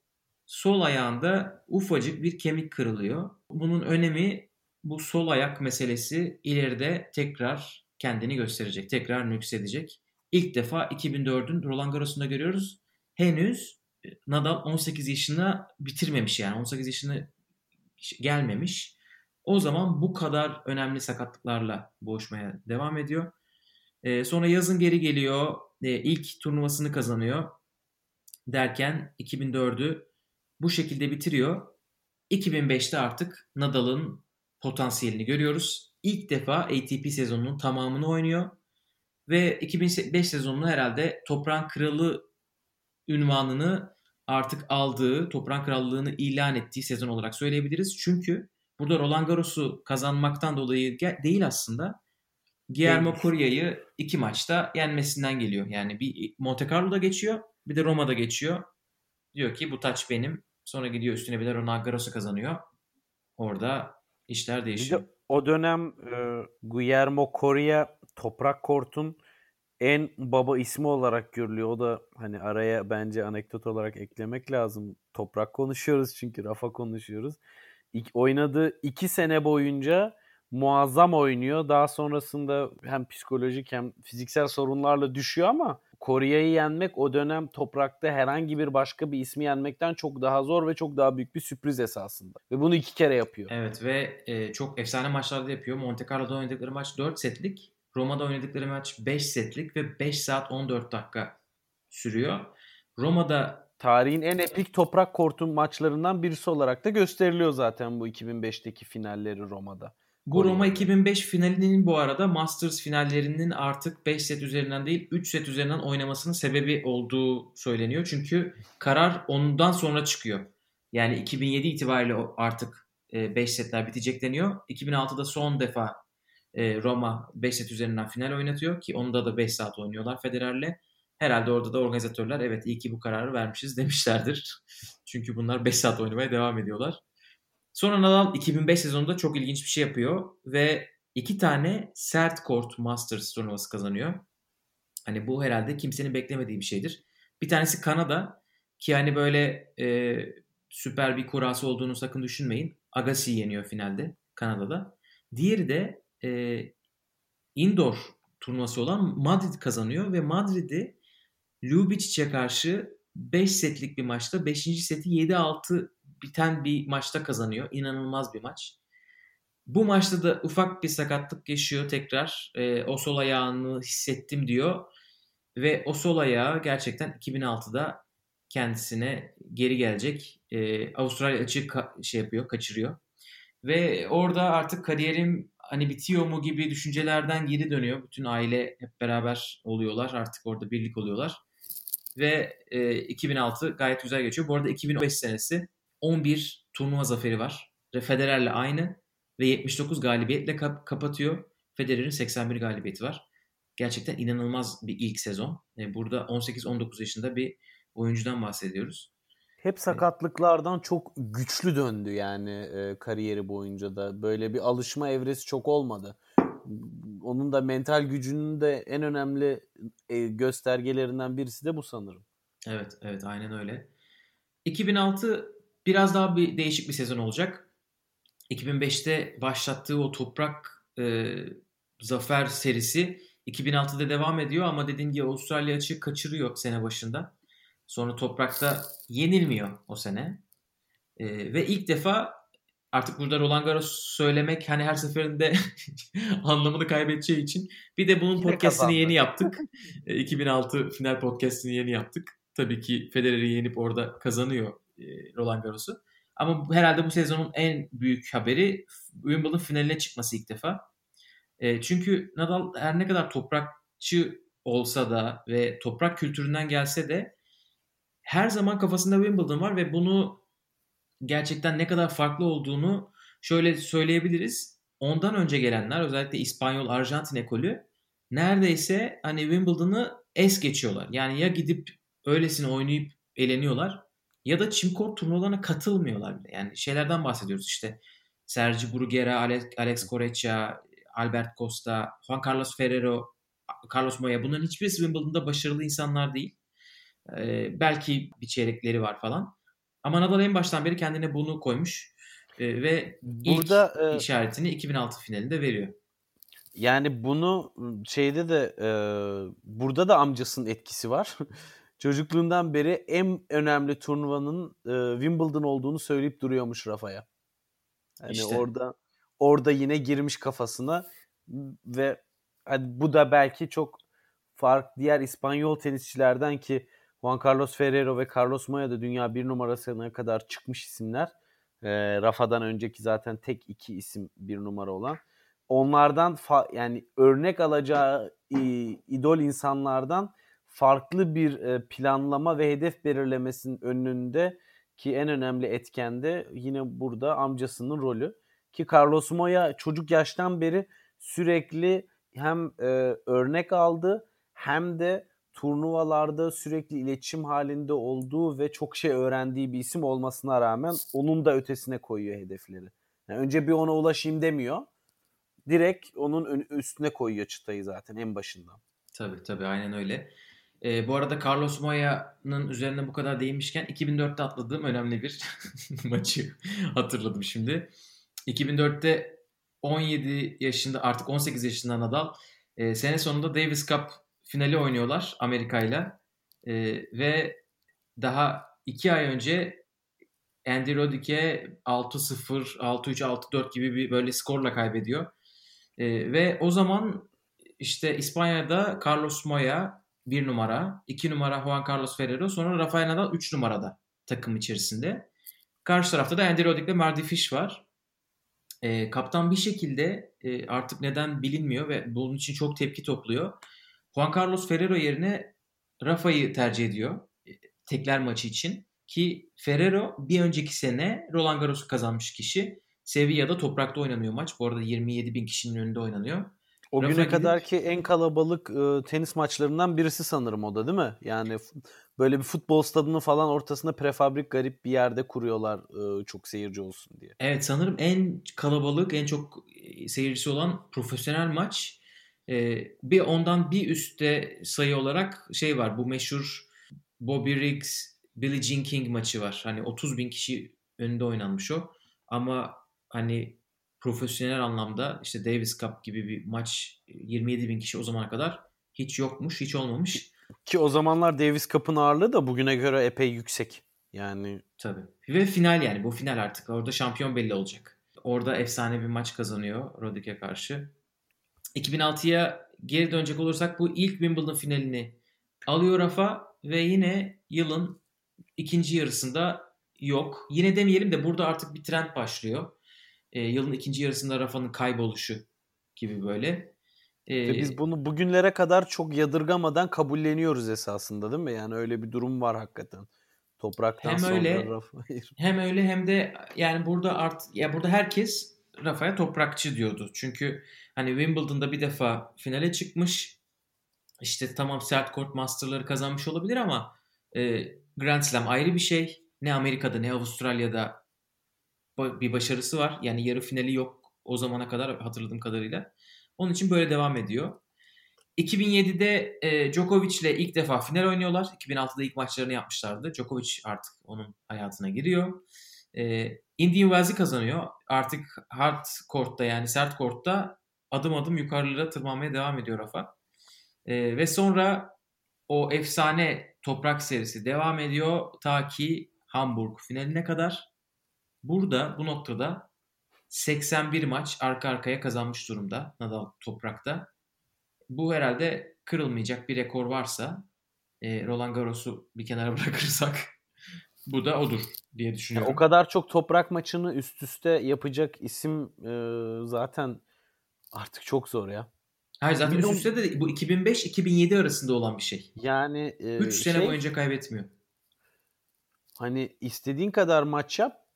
Sol ayağında ufacık bir kemik kırılıyor. Bunun önemi bu sol ayak meselesi ileride tekrar kendini gösterecek. Tekrar nüksedecek. ilk defa 2004'ün Roland Garros'unda görüyoruz. Henüz e, Nadal 18 yaşına bitirmemiş yani 18 yaşına gelmemiş. O zaman bu kadar önemli sakatlıklarla boğuşmaya devam ediyor. E, sonra yazın geri geliyor. E, ilk turnuvasını kazanıyor. Derken 2004'ü bu şekilde bitiriyor. 2005'te artık Nadal'ın potansiyelini görüyoruz. İlk defa ATP sezonunun tamamını oynuyor. Ve 2005 sezonunu herhalde toprağın kralı ünvanını artık aldığı, toprağın krallığını ilan ettiği sezon olarak söyleyebiliriz. Çünkü burada Roland Garros'u kazanmaktan dolayı değil aslında. Guillermo Coria'yı iki maçta yenmesinden geliyor. Yani bir Monte Carlo'da geçiyor, bir de Roma'da geçiyor. Diyor ki bu taç benim. Sonra gidiyor üstüne bir de Roland Garros'u kazanıyor. Orada işler değişiyor. Bir de o dönem e, Guillermo Coria Toprak Kort'un en baba ismi olarak görülüyor. O da hani araya bence anekdot olarak eklemek lazım. Toprak konuşuyoruz çünkü Rafa konuşuyoruz. Oynadığı iki sene boyunca muazzam oynuyor. Daha sonrasında hem psikolojik hem fiziksel sorunlarla düşüyor ama Kore'yi yenmek o dönem toprakta herhangi bir başka bir ismi yenmekten çok daha zor ve çok daha büyük bir sürpriz esasında. Ve bunu iki kere yapıyor. Evet ve e, çok efsane maçlarda yapıyor. Monte Carlo'da oynadıkları maç 4 setlik. Roma'da oynadıkları maç 5 setlik ve 5 saat 14 dakika sürüyor. Roma'da tarihin en epik toprak kortu maçlarından birisi olarak da gösteriliyor zaten bu 2005'teki finalleri Roma'da. Bu Roma 2005 finalinin bu arada Masters finallerinin artık 5 set üzerinden değil 3 set üzerinden oynamasının sebebi olduğu söyleniyor. Çünkü karar ondan sonra çıkıyor. Yani 2007 itibariyle artık 5 e, setler bitecek deniyor. 2006'da son defa e, Roma 5 set üzerinden final oynatıyor ki onda da 5 saat oynuyorlar Federer'le. Herhalde orada da organizatörler evet iyi ki bu kararı vermişiz demişlerdir. Çünkü bunlar 5 saat oynamaya devam ediyorlar. Sonra Nadal 2005 sezonunda çok ilginç bir şey yapıyor ve iki tane sert court Masters turnuvası kazanıyor. Hani bu herhalde kimsenin beklemediği bir şeydir. Bir tanesi Kanada ki hani böyle e, süper bir kurası olduğunu sakın düşünmeyin. Agassi yeniyor finalde Kanada'da. Diğeri de e, indoor turnuvası olan Madrid kazanıyor ve Madrid'i Ljubic'e karşı 5 setlik bir maçta 5. seti 7-6 biten bir maçta kazanıyor. İnanılmaz bir maç. Bu maçta da ufak bir sakatlık yaşıyor tekrar. E, o sol ayağını hissettim diyor. Ve o sol ayağı gerçekten 2006'da kendisine geri gelecek. E, Avustralya açığı ka- şey yapıyor, kaçırıyor. Ve orada artık kariyerim hani bitiyor mu gibi düşüncelerden geri dönüyor. Bütün aile hep beraber oluyorlar. Artık orada birlik oluyorlar. Ve e, 2006 gayet güzel geçiyor. Bu arada 2005 senesi 11 turnuva zaferi var. Federer'le aynı ve 79 galibiyetle kap- kapatıyor. Federer'in 81 galibiyeti var. Gerçekten inanılmaz bir ilk sezon. E, burada 18-19 yaşında bir oyuncudan bahsediyoruz. Hep sakatlıklardan çok güçlü döndü yani e, kariyeri boyunca da. Böyle bir alışma evresi çok olmadı. Onun da mental gücünün de en önemli e, göstergelerinden birisi de bu sanırım. Evet, evet aynen öyle. 2006 biraz daha bir değişik bir sezon olacak. 2005'te başlattığı o toprak e, zafer serisi 2006'da devam ediyor ama dediğim gibi Avustralya açığı kaçırıyor sene başında. Sonra toprakta yenilmiyor o sene. E, ve ilk defa artık burada Roland Garros söylemek hani her seferinde anlamını kaybedeceği için bir de bunun Yine podcast'ini kazandı. yeni yaptık. 2006 e, final podcast'ini yeni yaptık. Tabii ki Federer'i yenip orada kazanıyor e, Roland Garros'u. Ama herhalde bu sezonun en büyük haberi Wimbledon finaline çıkması ilk defa. E, çünkü Nadal her ne kadar toprakçı olsa da ve toprak kültüründen gelse de her zaman kafasında Wimbledon var ve bunu gerçekten ne kadar farklı olduğunu şöyle söyleyebiliriz. Ondan önce gelenler özellikle İspanyol Arjantin ekolü neredeyse hani Wimbledon'ı es geçiyorlar. Yani ya gidip öylesine oynayıp eğleniyorlar ya da çimkort turnuvalarına katılmıyorlar bile. Yani şeylerden bahsediyoruz işte Sergi Bruguera, Alex, Alex Albert Costa, Juan Carlos Ferrero, Carlos Moya bunların hiçbirisi Wimbledon'da başarılı insanlar değil. Ee, belki bir çeyrekleri var falan. Ama Nadal en baştan beri kendine bunu koymuş ee, ve Burada, ilk e... işaretini 2006 finalinde veriyor. Yani bunu şeyde de e, burada da amcasının etkisi var. Çocukluğundan beri en önemli turnuvanın e, Wimbledon olduğunu söyleyip duruyormuş Rafa'ya. Yani İşte. orada orada yine girmiş kafasına ve hani bu da belki çok fark diğer İspanyol tenisçilerden ki Juan Carlos Ferrero ve Carlos Moya da dünya bir numarasına kadar çıkmış isimler. E, Rafa'dan önceki zaten tek iki isim bir numara olan. Onlardan fa- yani örnek alacağı e, idol insanlardan farklı bir e, planlama ve hedef belirlemesinin önünde ki en önemli etken de yine burada amcasının rolü. Ki Carlos Moya çocuk yaştan beri sürekli hem e, örnek aldı hem de turnuvalarda sürekli iletişim halinde olduğu ve çok şey öğrendiği bir isim olmasına rağmen onun da ötesine koyuyor hedefleri. Yani önce bir ona ulaşayım demiyor. Direkt onun üstüne koyuyor çıtayı zaten en başından. Tabii tabii aynen öyle. Ee, bu arada Carlos Moya'nın üzerine bu kadar değinmişken 2004'te atladığım önemli bir maçı hatırladım şimdi. 2004'te 17 yaşında artık 18 yaşında Nadal e, sene sonunda Davis Cup finali oynuyorlar Amerika ile e, ve daha 2 ay önce Andy Roddick'e 6-0, 6-3, 6-4 gibi bir böyle skorla kaybediyor. E, ve o zaman işte İspanya'da Carlos Moya bir numara, iki numara Juan Carlos Ferrero, sonra Rafael Nadal 3 numarada takım içerisinde. Karşı tarafta da Andy Roddick ve Mardy Fish var. E, kaptan bir şekilde e, artık neden bilinmiyor ve bunun için çok tepki topluyor. Juan Carlos Ferrero yerine Rafa'yı tercih ediyor e, tekler maçı için. Ki Ferrero bir önceki sene Roland Garros'u kazanmış kişi. Sevilla'da toprakta oynanıyor maç. Bu arada 27 bin kişinin önünde oynanıyor. O Rafa güne kadar ki en kalabalık e, tenis maçlarından birisi sanırım o da değil mi? Yani böyle bir futbol stadının falan ortasında prefabrik garip bir yerde kuruyorlar e, çok seyirci olsun diye. Evet sanırım en kalabalık, en çok e, seyircisi olan profesyonel maç. E, bir ondan bir üstte sayı olarak şey var. Bu meşhur Bobby Riggs, Billie Jean King maçı var. Hani 30 bin kişi önünde oynanmış o. Ama hani profesyonel anlamda işte Davis Cup gibi bir maç 27 bin kişi o zamana kadar hiç yokmuş, hiç olmamış. Ki o zamanlar Davis Cup'ın ağırlığı da bugüne göre epey yüksek. Yani tabii. Ve final yani bu final artık. Orada şampiyon belli olacak. Orada efsane bir maç kazanıyor Roddick'e karşı. 2006'ya geri dönecek olursak bu ilk Wimbledon finalini alıyor Rafa ve yine yılın ikinci yarısında yok. Yine demeyelim de burada artık bir trend başlıyor e, yılın ikinci yarısında Rafa'nın kayboluşu gibi böyle. E, Ve biz bunu bugünlere kadar çok yadırgamadan kabulleniyoruz esasında değil mi? Yani öyle bir durum var hakikaten. Topraktan hem sonra öyle, Rafa. hem öyle hem de yani burada art ya burada herkes Rafa'ya toprakçı diyordu. Çünkü hani Wimbledon'da bir defa finale çıkmış. İşte tamam sert court masterları kazanmış olabilir ama e, Grand Slam ayrı bir şey. Ne Amerika'da ne Avustralya'da bir başarısı var. Yani yarı finali yok o zamana kadar hatırladığım kadarıyla. Onun için böyle devam ediyor. 2007'de e, Djokovic ile ilk defa final oynuyorlar. 2006'da ilk maçlarını yapmışlardı. Djokovic artık onun hayatına giriyor. E, Indian Wells'i kazanıyor. Artık hard court'ta yani sert court'ta adım adım yukarılara tırmanmaya devam ediyor Rafa. E, ve sonra o efsane toprak serisi devam ediyor ta ki Hamburg finaline kadar. Burada bu noktada 81 maç arka arkaya kazanmış durumda Nadal toprakta. Bu herhalde kırılmayacak bir rekor varsa e, Roland Garros'u bir kenara bırakırsak bu da odur diye düşünüyorum. Yani o kadar çok toprak maçını üst üste yapacak isim e, zaten artık çok zor ya. Hayır zaten Bilmiyorum. üst üste de bu 2005-2007 arasında olan bir şey. Yani 3 e, sene şey, boyunca kaybetmiyor. Hani istediğin kadar maç yap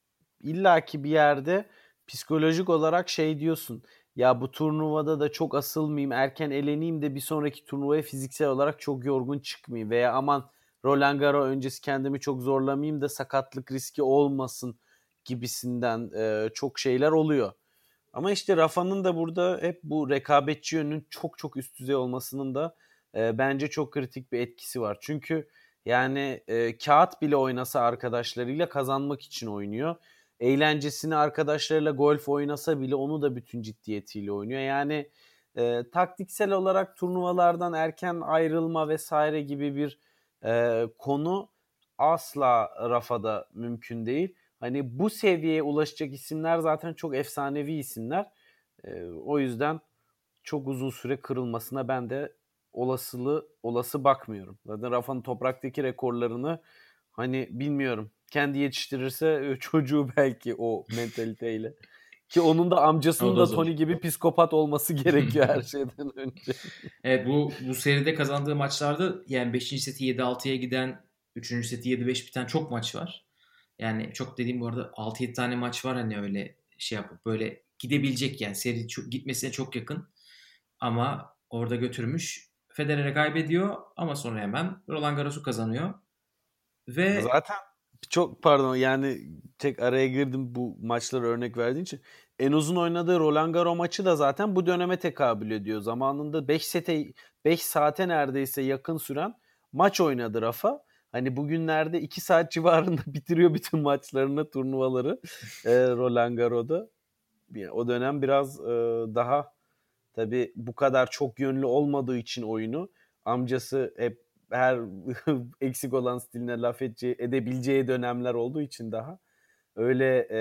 illaki bir yerde psikolojik olarak şey diyorsun. Ya bu turnuvada da çok asılmayayım, erken eleneyim de bir sonraki turnuvaya fiziksel olarak çok yorgun çıkmayayım veya aman Roland Garros öncesi kendimi çok zorlamayayım da sakatlık riski olmasın gibisinden e, çok şeyler oluyor. Ama işte Rafa'nın da burada hep bu rekabetçi yönünün çok çok üst düzey olmasının da e, bence çok kritik bir etkisi var. Çünkü yani e, kağıt bile oynasa arkadaşlarıyla kazanmak için oynuyor eğlencesini arkadaşlarıyla golf oynasa bile onu da bütün ciddiyetiyle oynuyor. Yani e, taktiksel olarak turnuvalardan erken ayrılma vesaire gibi bir e, konu asla Rafa'da mümkün değil. Hani bu seviyeye ulaşacak isimler zaten çok efsanevi isimler. E, o yüzden çok uzun süre kırılmasına ben de olasılığı olası bakmıyorum. Zaten Rafa'nın topraktaki rekorlarını hani bilmiyorum. Kendi yetiştirirse çocuğu belki o mentaliteyle. Ki onun da amcasının da, Tony gibi psikopat olması gerekiyor her şeyden önce. Evet bu bu seride kazandığı maçlarda yani 5. seti 7-6'ya giden 3. seti 7-5 biten çok maç var. Yani çok dediğim bu arada 6-7 tane maç var hani öyle şey yapıp böyle gidebilecek yani seri çok, gitmesine çok yakın. Ama orada götürmüş. Federer'e kaybediyor ama sonra hemen Roland Garros'u kazanıyor. Ve zaten çok pardon yani tek araya girdim bu maçlara örnek verdiğin için. En uzun oynadığı Roland Garros maçı da zaten bu döneme tekabül ediyor. Zamanında 5 sete 5 saate neredeyse yakın süren maç oynadı Rafa. Hani bugünlerde 2 saat civarında bitiriyor bütün maçlarını, turnuvaları e, Roland Garros'da. O dönem biraz e, daha tabi bu kadar çok yönlü olmadığı için oyunu amcası hep her eksik olan stiline laf edeceği, edebileceği dönemler olduğu için daha öyle e,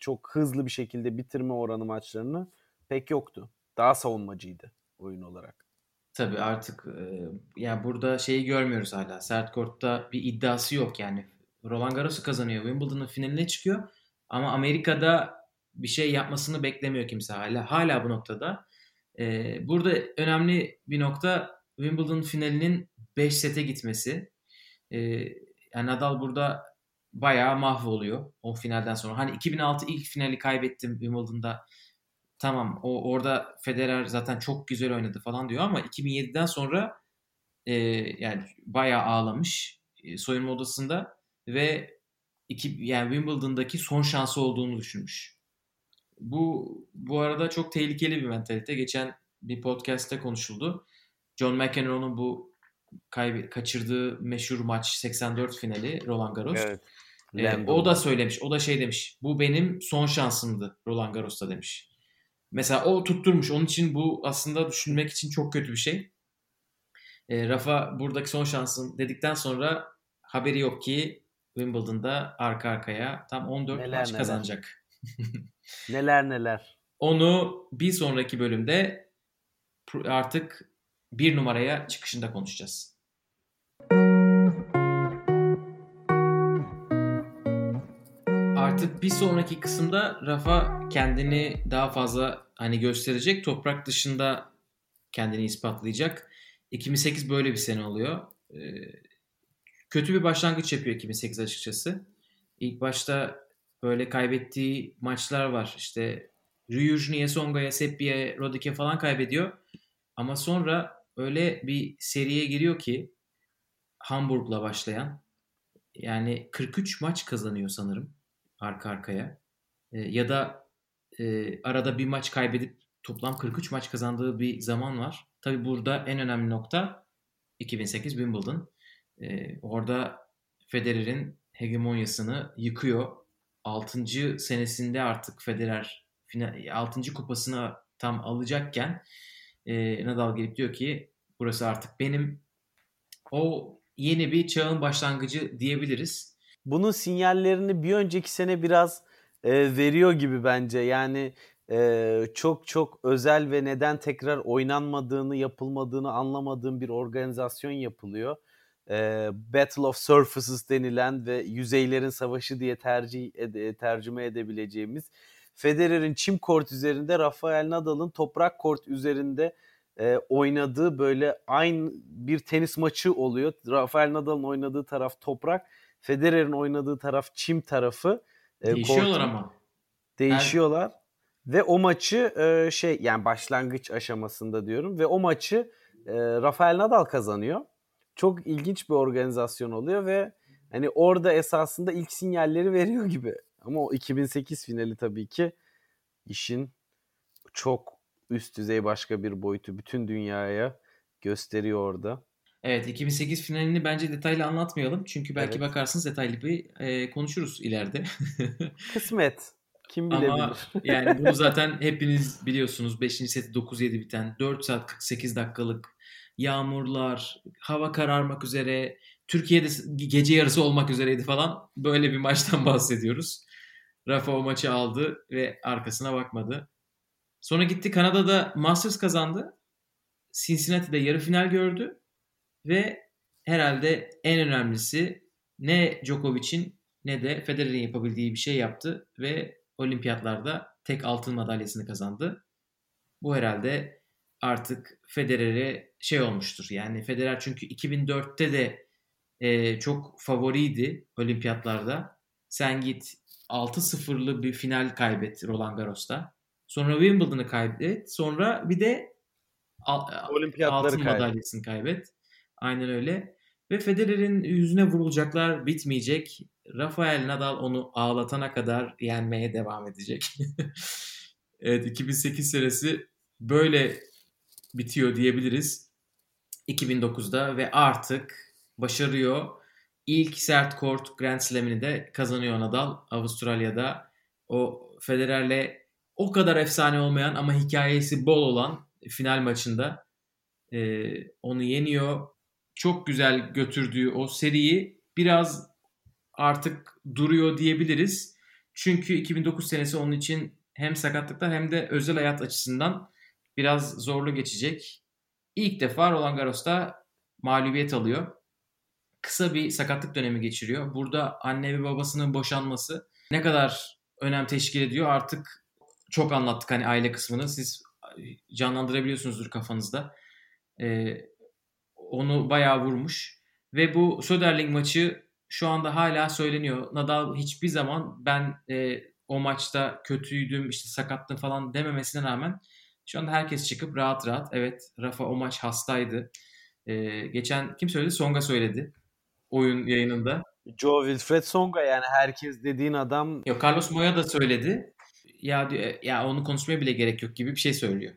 çok hızlı bir şekilde bitirme oranı maçlarını pek yoktu. Daha savunmacıydı oyun olarak. Tabii artık e, yani burada şeyi görmüyoruz hala. Sert kortta bir iddiası yok yani. Roland Garros'u kazanıyor. Wimbledon'ın finaline çıkıyor. Ama Amerika'da bir şey yapmasını beklemiyor kimse hala. Hala bu noktada. E, burada önemli bir nokta Wimbledon finalinin 5 sete gitmesi. E, yani Nadal burada bayağı mahvoluyor o finalden sonra. Hani 2006 ilk finali kaybettim Wimbledon'da. Tamam o orada Federer zaten çok güzel oynadı falan diyor ama 2007'den sonra e, yani bayağı ağlamış e, soyunma odasında ve iki, yani Wimbledon'daki son şansı olduğunu düşünmüş. Bu bu arada çok tehlikeli bir mentalite. Geçen bir podcast'te konuşuldu. John McEnroe'nun bu kayb- kaçırdığı meşhur maç 84 finali Roland Garros. Evet. Ee, o da söylemiş. O da şey demiş. Bu benim son şansımdı Roland Garros'ta demiş. Mesela o tutturmuş. Onun için bu aslında düşünmek için çok kötü bir şey. E, Rafa buradaki son şansın dedikten sonra haberi yok ki Wimbledon'da arka arkaya tam 14 neler, maç neler. kazanacak. neler neler. Onu bir sonraki bölümde artık bir numaraya çıkışında konuşacağız. Artık bir sonraki kısımda Rafa kendini daha fazla hani gösterecek. Toprak dışında kendini ispatlayacak. 2008 böyle bir sene oluyor. Ee, kötü bir başlangıç yapıyor 2008 açıkçası. İlk başta böyle kaybettiği maçlar var. İşte Ryujni'ye, Songa'ya, Seppi'ye, Rodik'e falan kaybediyor. Ama sonra öyle bir seriye giriyor ki Hamburg'la başlayan yani 43 maç kazanıyor sanırım arka arkaya. E, ya da e, arada bir maç kaybedip toplam 43 maç kazandığı bir zaman var. Tabi burada en önemli nokta 2008 Wimbledon. E, orada Federer'in hegemonyasını yıkıyor. 6. senesinde artık Federer 6. kupasını tam alacakken e, Nadal gelip diyor ki burası artık benim. O yeni bir çağın başlangıcı diyebiliriz. Bunun sinyallerini bir önceki sene biraz e, veriyor gibi bence. Yani e, çok çok özel ve neden tekrar oynanmadığını, yapılmadığını anlamadığım bir organizasyon yapılıyor. E, Battle of Surfaces denilen ve yüzeylerin savaşı diye tercih ede, tercüme edebileceğimiz Federer'in çim kort üzerinde Rafael Nadal'ın toprak kort üzerinde e, oynadığı böyle aynı bir tenis maçı oluyor. Rafael Nadal'ın oynadığı taraf toprak, Federer'in oynadığı taraf çim tarafı. E, Değişiyorlar kortun. ama. Değişiyorlar. Her... Ve o maçı e, şey yani başlangıç aşamasında diyorum ve o maçı e, Rafael Nadal kazanıyor. Çok ilginç bir organizasyon oluyor ve hani orada esasında ilk sinyalleri veriyor gibi. Ama o 2008 finali tabii ki işin çok üst düzey başka bir boyutu bütün dünyaya gösteriyor orada. Evet 2008 finalini bence detaylı anlatmayalım. Çünkü belki evet. bakarsınız detaylı bir e, konuşuruz ileride. Kısmet. Kim bilebilir? Ama yani bunu zaten hepiniz biliyorsunuz. 5. seti 9-7 biten 4 saat 48 dakikalık yağmurlar, hava kararmak üzere, Türkiye'de gece yarısı olmak üzereydi falan. Böyle bir maçtan bahsediyoruz. Rafa o maçı aldı ve arkasına bakmadı. Sonra gitti Kanada'da Masters kazandı. Cincinnati'de yarı final gördü. Ve herhalde en önemlisi ne Djokovic'in ne de Federer'in yapabildiği bir şey yaptı ve olimpiyatlarda tek altın madalyasını kazandı. Bu herhalde artık Federer'e şey olmuştur. Yani Federer çünkü 2004'te de e, çok favoriydi olimpiyatlarda. Sen git 6-0'lı bir final kaybet Roland Garros'ta. Sonra Wimbledon'ı kaybet. Sonra bir de Olimpiyatları altın kaybet. madalyasını kaybet. Aynen öyle. Ve Federer'in yüzüne vurulacaklar bitmeyecek. Rafael Nadal onu ağlatana kadar yenmeye devam edecek. evet 2008 senesi böyle bitiyor diyebiliriz. 2009'da ve artık başarıyor. İlk sert kort Grand Slam'ini de kazanıyor Nadal Avustralya'da. O Federer'le o kadar efsane olmayan ama hikayesi bol olan final maçında e, onu yeniyor. Çok güzel götürdüğü o seriyi biraz artık duruyor diyebiliriz. Çünkü 2009 senesi onun için hem sakatlıklar hem de özel hayat açısından biraz zorlu geçecek. İlk defa Roland Garros'ta mağlubiyet alıyor. Kısa bir sakatlık dönemi geçiriyor. Burada anne ve babasının boşanması ne kadar önem teşkil ediyor artık çok anlattık hani aile kısmını. Siz canlandırabiliyorsunuzdur kafanızda. Ee, onu bayağı vurmuş. Ve bu Söderling maçı şu anda hala söyleniyor. Nadal hiçbir zaman ben e, o maçta kötüydüm işte sakattım falan dememesine rağmen şu anda herkes çıkıp rahat rahat evet Rafa o maç hastaydı. Ee, geçen kim söyledi? Songa söyledi oyun yayınında. Joe Wilfred Songa yani herkes dediğin adam. Yok Carlos Moya da söyledi. Ya diyor, ya onu konuşmaya bile gerek yok gibi bir şey söylüyor.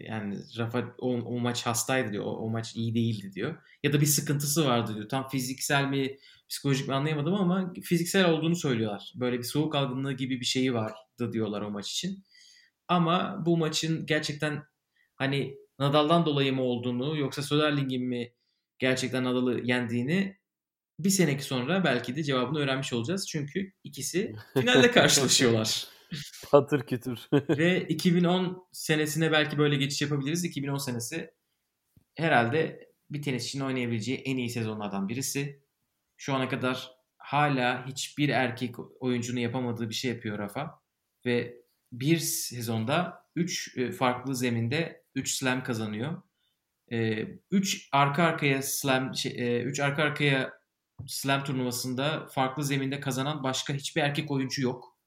Yani Rafa o, o maç hastaydı diyor. O, o maç iyi değildi diyor. Ya da bir sıkıntısı vardı diyor. Tam fiziksel mi psikolojik mi anlayamadım ama fiziksel olduğunu söylüyorlar. Böyle bir soğuk algınlığı gibi bir şeyi vardı diyorlar o maç için. Ama bu maçın gerçekten hani Nadal'dan dolayı mı olduğunu yoksa Söderling'in mi gerçekten Nadal'ı yendiğini bir seneki sonra belki de cevabını öğrenmiş olacağız. Çünkü ikisi finalde karşılaşıyorlar. Patır kütür. Ve 2010 senesine belki böyle geçiş yapabiliriz. 2010 senesi herhalde bir tenisçinin oynayabileceği en iyi sezonlardan birisi. Şu ana kadar hala hiçbir erkek oyuncunun yapamadığı bir şey yapıyor Rafa. Ve bir sezonda 3 farklı zeminde 3 slam kazanıyor. 3 arka arkaya slam 3 şey, arka arkaya slam turnuvasında farklı zeminde kazanan başka hiçbir erkek oyuncu yok.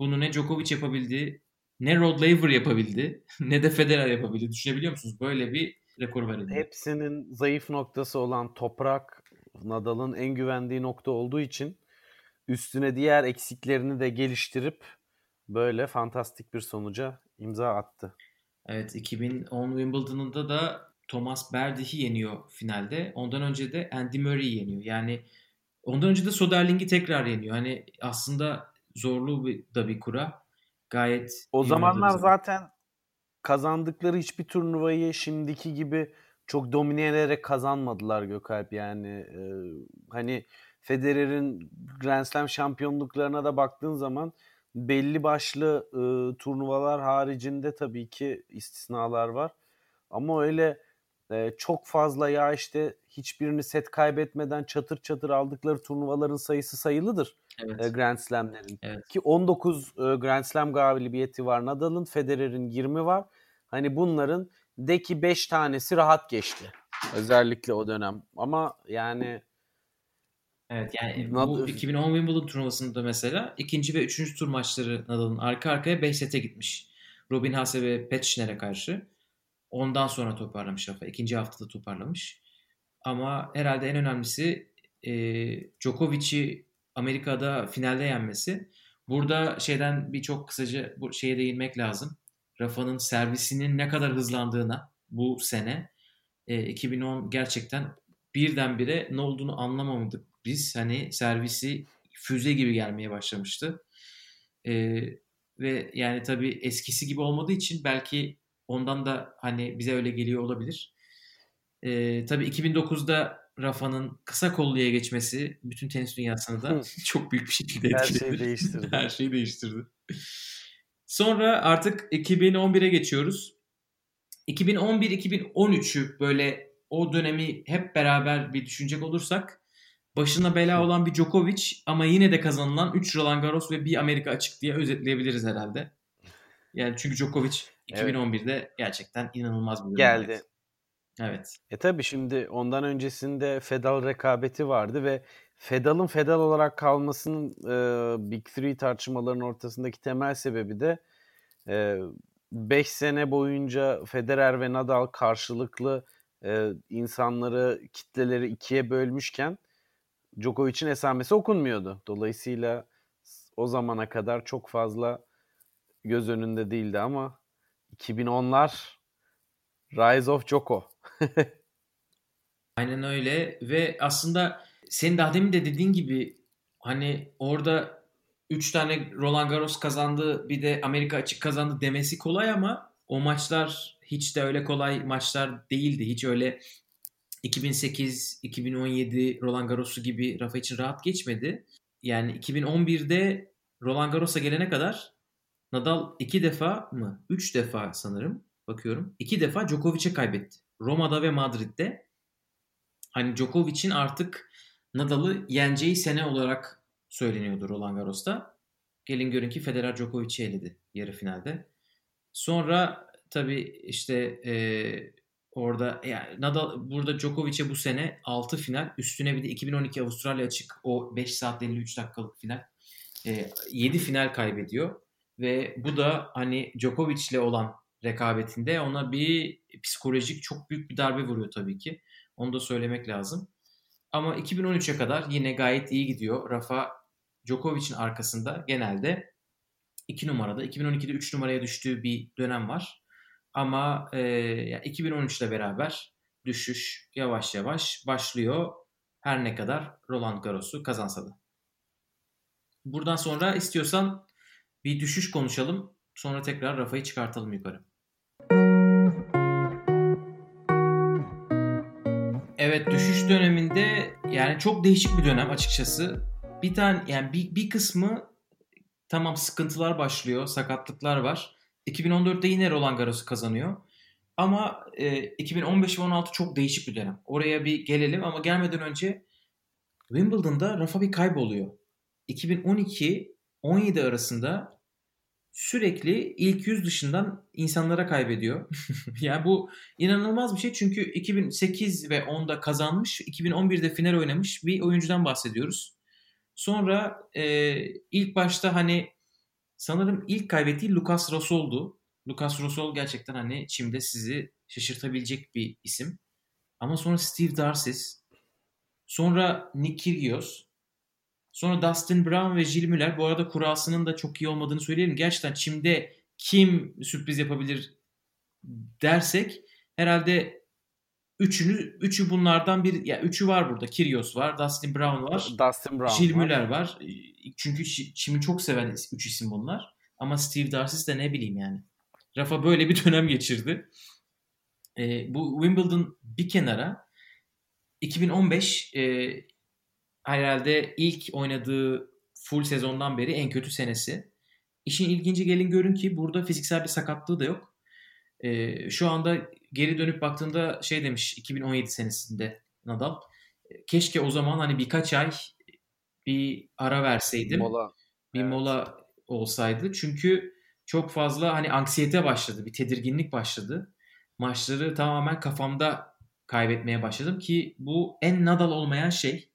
Bunu ne Djokovic yapabildi, ne Rod Laver yapabildi, ne de Federer yapabildi. Düşünebiliyor musunuz? Böyle bir rekor elinde. Hepsinin zayıf noktası olan toprak Nadal'ın en güvendiği nokta olduğu için üstüne diğer eksiklerini de geliştirip böyle fantastik bir sonuca imza attı. Evet 2010 Wimbledon'da da Thomas Berdih'i yeniyor finalde. Ondan önce de Andy Murray'i yeniyor. Yani ondan önce de Soderling'i tekrar yeniyor. Hani aslında zorlu bir, da bir kura. Gayet O zamanlar zaten kazandıkları hiçbir turnuvayı şimdiki gibi çok domine ederek kazanmadılar Gökalp. Yani e, hani Federer'in Grand Slam şampiyonluklarına da baktığın zaman belli başlı e, turnuvalar haricinde tabii ki istisnalar var. Ama öyle e, çok fazla ya işte hiçbirini set kaybetmeden çatır çatır aldıkları turnuvaların sayısı sayılıdır. Evet. E, Grand Slam'lerin. Evet. Ki 19 e, Grand Slam galibiyeti var Nadal'ın, Federer'in 20 var. Hani bunların de ki 5 tanesi rahat geçti. Özellikle o dönem. Ama yani Evet yani Nad- bu 2010 Wimbledon turnuvasında mesela ikinci ve üçüncü tur maçları Nadal'ın arka arkaya 5 sete gitmiş. Robin Haase ve Petschner'e karşı. Ondan sonra toparlamış Rafa. İkinci haftada toparlamış. Ama herhalde en önemlisi e, Djokovic'i Amerika'da finalde yenmesi. Burada şeyden bir çok kısaca bu şeye değinmek lazım. Rafa'nın servisinin ne kadar hızlandığına bu sene e, 2010 gerçekten birdenbire ne olduğunu anlamadık biz. Hani servisi füze gibi gelmeye başlamıştı. E, ve yani tabii eskisi gibi olmadığı için belki ondan da hani bize öyle geliyor olabilir. Ee, tabii 2009'da Rafa'nın kısa kolluya geçmesi bütün tenis dünyasını da çok büyük bir şekilde etkiledi. Her şeyi değiştirdi. Her şeyi değiştirdi. Sonra artık 2011'e geçiyoruz. 2011-2013'ü böyle o dönemi hep beraber bir düşünecek olursak başına bela olan bir Djokovic ama yine de kazanılan 3 Roland Garros ve bir Amerika açık diye özetleyebiliriz herhalde. Yani çünkü Djokovic 2011'de evet. gerçekten inanılmaz bir geldi. Evet. E tabi şimdi ondan öncesinde Fedal rekabeti vardı ve Fedal'ın Fedal olarak kalmasının e, Big Three tartışmalarının ortasındaki temel sebebi de 5 e, sene boyunca Federer ve Nadal karşılıklı e, insanları, kitleleri ikiye bölmüşken Djokovic'in esamesi okunmuyordu. Dolayısıyla o zamana kadar çok fazla göz önünde değildi ama 2010'lar Rise of Joko. Aynen öyle ve aslında senin daha demin de dediğin gibi hani orada 3 tane Roland Garros kazandı bir de Amerika açık kazandı demesi kolay ama o maçlar hiç de öyle kolay maçlar değildi. Hiç öyle 2008, 2017 Roland Garros'u gibi Rafa için rahat geçmedi. Yani 2011'de Roland Garros'a gelene kadar Nadal iki defa mı? Üç defa sanırım bakıyorum. İki defa Djokovic'e kaybetti. Roma'da ve Madrid'de. Hani Djokovic'in artık Nadal'ı yeneceği sene olarak söyleniyordu Roland Garros'ta. Gelin görün ki Federer Djokovic'i eledi yarı finalde. Sonra tabii işte e, orada yani Nadal burada Djokovic'e bu sene 6 final üstüne bir de 2012 Avustralya açık o 5 saat 53 dakikalık final e, 7 final kaybediyor ve bu da hani Djokovic'le olan rekabetinde ona bir psikolojik çok büyük bir darbe vuruyor tabii ki. Onu da söylemek lazım. Ama 2013'e kadar yine gayet iyi gidiyor. Rafa Djokovic'in arkasında genelde 2 numarada. 2012'de 3 numaraya düştüğü bir dönem var. Ama e, 2013 ile beraber düşüş yavaş yavaş başlıyor. Her ne kadar Roland Garros'u kazansa da. Buradan sonra istiyorsan bir düşüş konuşalım. Sonra tekrar Rafa'yı çıkartalım yukarı. Evet düşüş döneminde yani çok değişik bir dönem açıkçası. Bir tane yani bir, bir kısmı tamam sıkıntılar başlıyor, sakatlıklar var. 2014'te yine Roland Garros'u kazanıyor. Ama e, 2015 ve 16 çok değişik bir dönem. Oraya bir gelelim ama gelmeden önce Wimbledon'da Rafa bir kayboluyor. 2012-17 arasında sürekli ilk yüz dışından insanlara kaybediyor. yani bu inanılmaz bir şey çünkü 2008 ve 10'da kazanmış, 2011'de final oynamış bir oyuncudan bahsediyoruz. Sonra e, ilk başta hani sanırım ilk kaybettiği Lucas Rosol'du. Lucas Rosol gerçekten hani çimde sizi şaşırtabilecek bir isim. Ama sonra Steve Darcis, sonra Nick Kyrgios, Sonra Dustin Brown ve Jill Müller. Bu arada kurasının da çok iyi olmadığını söyleyelim. Gerçekten çimde kim sürpriz yapabilir dersek herhalde üçünü üçü bunlardan bir ya yani üçü var burada. Kyrgios var, Dustin Brown var. Dustin Brown Jill var. Müller var. Çünkü çimi çok seven üç isim bunlar. Ama Steve Darcis de ne bileyim yani. Rafa böyle bir dönem geçirdi. E, bu Wimbledon bir kenara 2015 e, herhalde ilk oynadığı full sezondan beri en kötü senesi. İşin ilginci gelin görün ki burada fiziksel bir sakatlığı da yok. Ee, şu anda geri dönüp baktığında şey demiş 2017 senesinde Nadal. Keşke o zaman hani birkaç ay bir ara verseydim. Mola. Bir evet. mola olsaydı. Çünkü çok fazla hani anksiyete başladı. Bir tedirginlik başladı. Maçları tamamen kafamda kaybetmeye başladım ki bu en Nadal olmayan şey.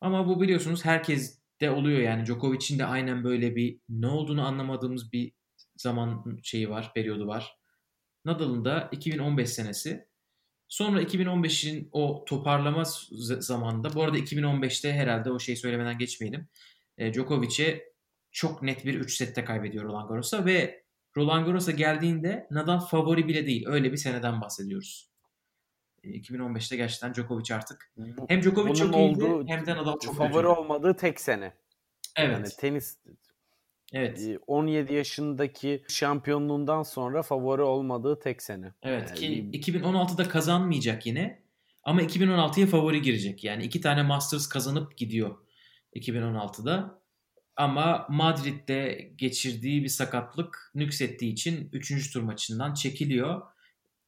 Ama bu biliyorsunuz herkes de oluyor yani Djokovic'in de aynen böyle bir ne olduğunu anlamadığımız bir zaman şeyi var, periyodu var. Nadal'ın da 2015 senesi. Sonra 2015'in o toparlama zamanında, bu arada 2015'te herhalde o şeyi söylemeden geçmeyelim. E, Djokovic'e çok net bir 3 sette kaybediyor Roland Garros'a ve Roland Garros'a geldiğinde Nadal favori bile değil. Öyle bir seneden bahsediyoruz. 2015'te gerçekten Djokovic artık hem Djokovic çok iyiydi hem de Nadal çok favori kötü. olmadığı tek sene. Evet. Yani tenis Evet. Ee, 17 yaşındaki şampiyonluğundan sonra favori olmadığı tek sene. Evet ki Yani- 2016'da kazanmayacak yine. Ama 2016'ya favori girecek. Yani iki tane Masters kazanıp gidiyor 2016'da. Ama Madrid'de geçirdiği bir sakatlık nüksettiği için 3. tur maçından çekiliyor.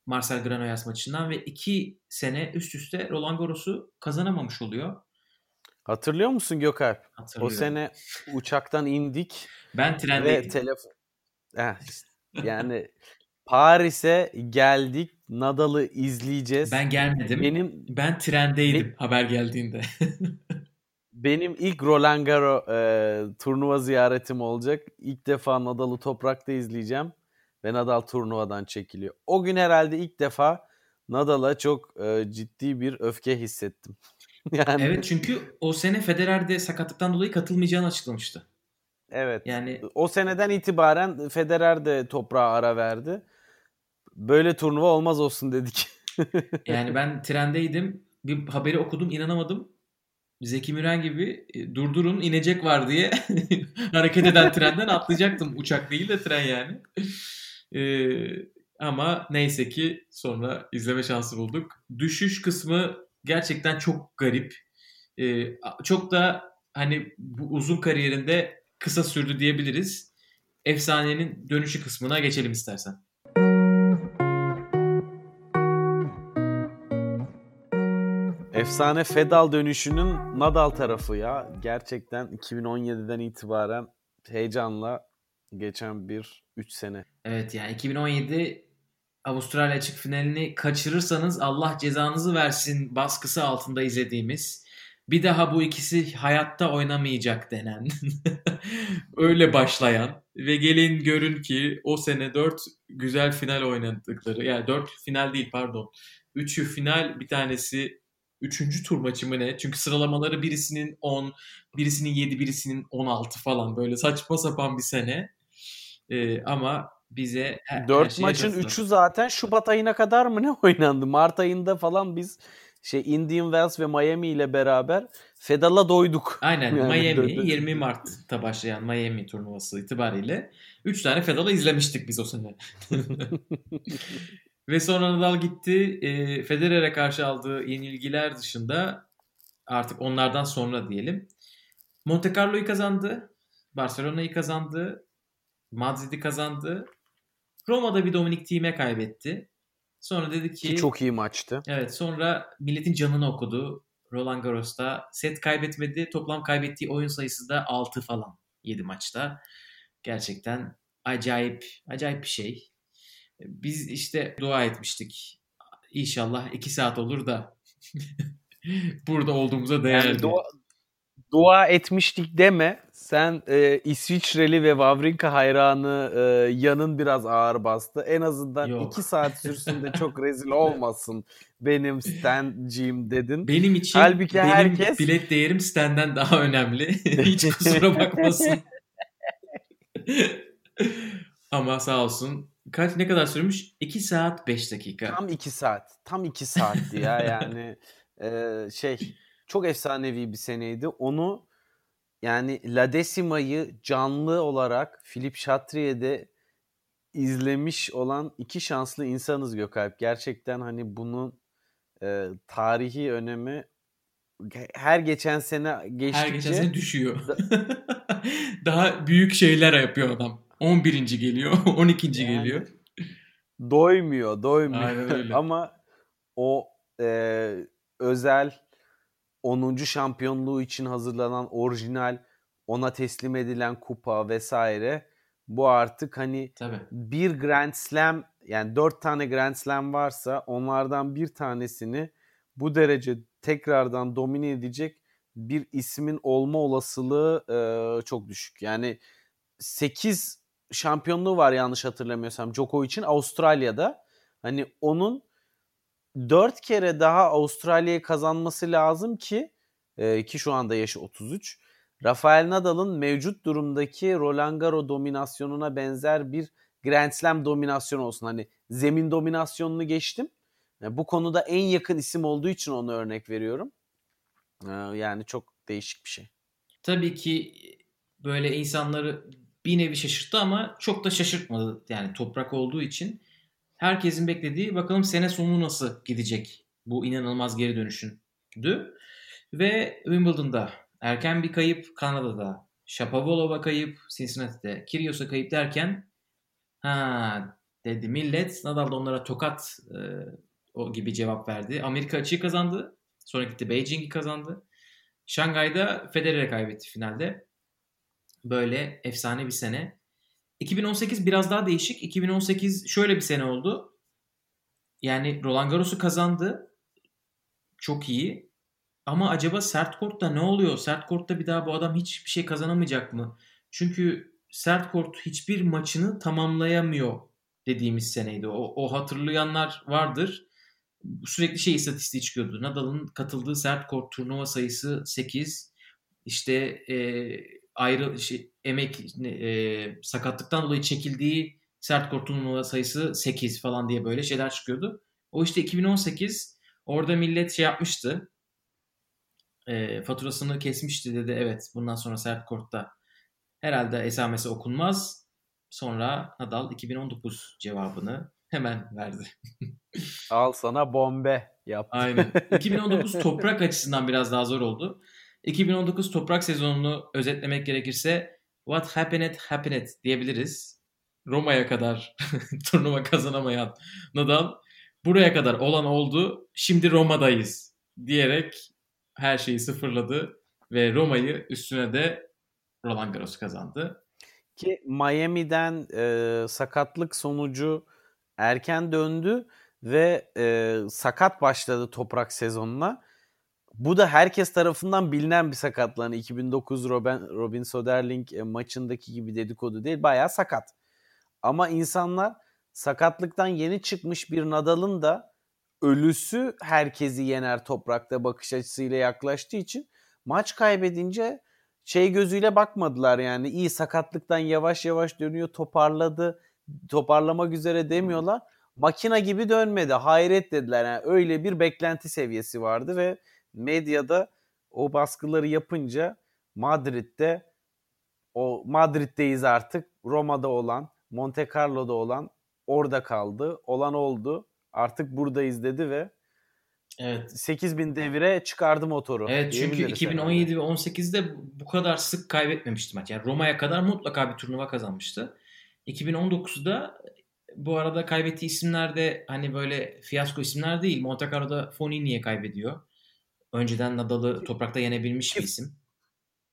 Marcel Granollers maçından ve 2 sene üst üste Roland Garros'u kazanamamış oluyor. Hatırlıyor musun Gökalp? O sene uçaktan indik ben ve trendeydim. telefon Heh, işte yani Paris'e geldik. Nadal'ı izleyeceğiz. Ben gelmedim. benim Ben trendeydim haber geldiğinde. benim ilk Roland Garros e, turnuva ziyaretim olacak. İlk defa Nadal'ı toprakta izleyeceğim ve Nadal turnuvadan çekiliyor. O gün herhalde ilk defa Nadal'a çok e, ciddi bir öfke hissettim. yani evet çünkü o sene Federer de sakatlıktan dolayı katılmayacağını açıklamıştı. evet. Yani O seneden itibaren Federer de toprağa ara verdi. Böyle turnuva olmaz olsun dedik. Yani ben trendeydim. Bir haberi okudum inanamadım. Zeki Müren gibi e, durdurun inecek var diye hareket eden trenden atlayacaktım. Uçak değil de tren yani. Ee, ama neyse ki sonra izleme şansı bulduk. Düşüş kısmı gerçekten çok garip. Ee, çok da hani bu uzun kariyerinde kısa sürdü diyebiliriz. Efsanenin dönüşü kısmına geçelim istersen. Efsane Fedal dönüşünün Nadal tarafı ya. Gerçekten 2017'den itibaren heyecanla geçen bir 3 sene. Evet yani 2017 Avustralya açık finalini kaçırırsanız Allah cezanızı versin baskısı altında izlediğimiz bir daha bu ikisi hayatta oynamayacak denen öyle başlayan ve gelin görün ki o sene 4 güzel final oynadıkları yani 4 final değil pardon 3'ü final bir tanesi 3. tur maçı mı ne? Çünkü sıralamaları birisinin 10, birisinin 7, birisinin 16 falan böyle saçma sapan bir sene. Ee, ama bize her, her 4 şeye maçın katıldı. 3'ü zaten Şubat ayına kadar mı ne oynandı? Mart ayında falan biz şey Indian Wells ve Miami ile beraber Fedal'a doyduk. Aynen Yani Miami dört- 20 Mart'ta başlayan Miami turnuvası itibariyle 3 tane Federer'ı izlemiştik biz o sene. Ve sonra Nadal gitti. E, Federer'e karşı aldığı yenilgiler dışında artık onlardan sonra diyelim. Monte Carlo'yu kazandı. Barcelona'yı kazandı. Madrid'i kazandı. Roma'da bir Dominic Thiem'e kaybetti. Sonra dedi ki Ki çok iyi maçtı. Evet sonra milletin canını okudu. Roland Garros'ta set kaybetmedi. Toplam kaybettiği oyun sayısı da 6 falan 7 maçta. Gerçekten acayip acayip bir şey. Biz işte dua etmiştik. İnşallah 2 saat olur da burada olduğumuza değer. Yani dua, dua etmiştik deme. Sen e, İsviçreli ve Wawrinka hayranı e, yanın biraz ağır bastı. En azından Yok. 2 saat sürsün de çok rezil olmasın benim stancım dedin. Benim için Halbuki benim herkes- bilet değerim Sten'den daha önemli. Hiç kusura bakmasın. Ama sağ olsun. Kaç ne kadar sürmüş? 2 saat 5 dakika. Tam 2 saat. Tam 2 saatti ya yani. e, şey çok efsanevi bir seneydi. Onu yani La Decima'yı canlı olarak Philip Chatrier'de izlemiş olan iki şanslı insanız Gökalp. Gerçekten hani bunun e, tarihi önemi her geçen sene geçtikçe Her geçen sene düşüyor. daha büyük şeyler yapıyor adam. 11. geliyor, 12. Yani geliyor. doymuyor, doymuyor. Ama o e, özel 10. şampiyonluğu için hazırlanan orijinal ona teslim edilen kupa vesaire bu artık hani Tabii. bir Grand Slam yani dört tane Grand Slam varsa onlardan bir tanesini bu derece tekrardan domine edecek bir ismin olma olasılığı e, çok düşük. Yani 8 şampiyonluğu var yanlış hatırlamıyorsam Djokovic'in Avustralya'da. Hani onun 4 kere daha Avustralya'yı kazanması lazım ki e, ki şu anda yaşı 33. Rafael Nadal'ın mevcut durumdaki Roland Garros dominasyonuna benzer bir Grand Slam dominasyonu olsun. Hani zemin dominasyonunu geçtim. E, bu konuda en yakın isim olduğu için onu örnek veriyorum. E, yani çok değişik bir şey. Tabii ki böyle insanları bir nevi şaşırttı ama çok da şaşırtmadı. Yani toprak olduğu için herkesin beklediği bakalım sene sonu nasıl gidecek bu inanılmaz geri dönüşündü. Ve Wimbledon'da erken bir kayıp Kanada'da, Shapovalova kayıp Cincinnati'de, Kyrgios'a kayıp derken ha dedi millet. Nadal da onlara tokat e, o gibi cevap verdi. Amerika açığı kazandı. Sonra gitti Beijing'i kazandı. Şangay'da Federer'e kaybetti finalde. Böyle efsane bir sene. 2018 biraz daha değişik. 2018 şöyle bir sene oldu. Yani Roland Garros'u kazandı. Çok iyi. Ama acaba sert kortta ne oluyor? Sert kortta bir daha bu adam hiçbir şey kazanamayacak mı? Çünkü sert kort hiçbir maçını tamamlayamıyor dediğimiz seneydi. O, o hatırlayanlar vardır. Sürekli şey istatistiği çıkıyordu. Nadal'ın katıldığı sert kort turnuva sayısı 8. İşte e, ayrı şey, emek e, sakatlıktan dolayı çekildiği sert turnuva sayısı 8 falan diye böyle şeyler çıkıyordu. O işte 2018 orada millet şey yapmıştı. E, faturasını kesmişti dedi. Evet bundan sonra sert kortta herhalde esamesi okunmaz. Sonra Nadal 2019 cevabını hemen verdi. Al sana bombe yaptı. Aynen. 2019 toprak açısından biraz daha zor oldu. 2019 toprak sezonunu özetlemek gerekirse what happened happened diyebiliriz. Roma'ya kadar turnuva kazanamayan Nadal buraya kadar olan oldu. Şimdi Roma'dayız diyerek her şeyi sıfırladı ve Roma'yı üstüne de Roland Garros kazandı. Ki Miami'den e, sakatlık sonucu erken döndü ve e, sakat başladı toprak sezonuna. Bu da herkes tarafından bilinen bir sakatlığı. Hani 2009 Robin, Robin Soderling e, maçındaki gibi dedikodu değil. Bayağı sakat. Ama insanlar sakatlıktan yeni çıkmış bir Nadal'ın da ölüsü herkesi yener toprakta bakış açısıyla yaklaştığı için maç kaybedince şey gözüyle bakmadılar yani iyi sakatlıktan yavaş yavaş dönüyor toparladı toparlamak üzere demiyorlar. Makina gibi dönmedi hayret dediler yani öyle bir beklenti seviyesi vardı ve medyada o baskıları yapınca Madrid'de o Madrid'deyiz artık Roma'da olan Monte Carlo'da olan orada kaldı olan oldu artık buradayız dedi ve Evet. 8000 devire çıkardı motoru. Evet çünkü 2017 herhalde. ve 18'de bu kadar sık kaybetmemişti maç. Yani Roma'ya kadar mutlaka bir turnuva kazanmıştı. 2019'da bu arada kaybettiği isimler de hani böyle fiyasko isimler değil. Monte Carlo'da Fonini'ye kaybediyor. Önceden Nadal'ı toprakta yenebilmiş bir isim.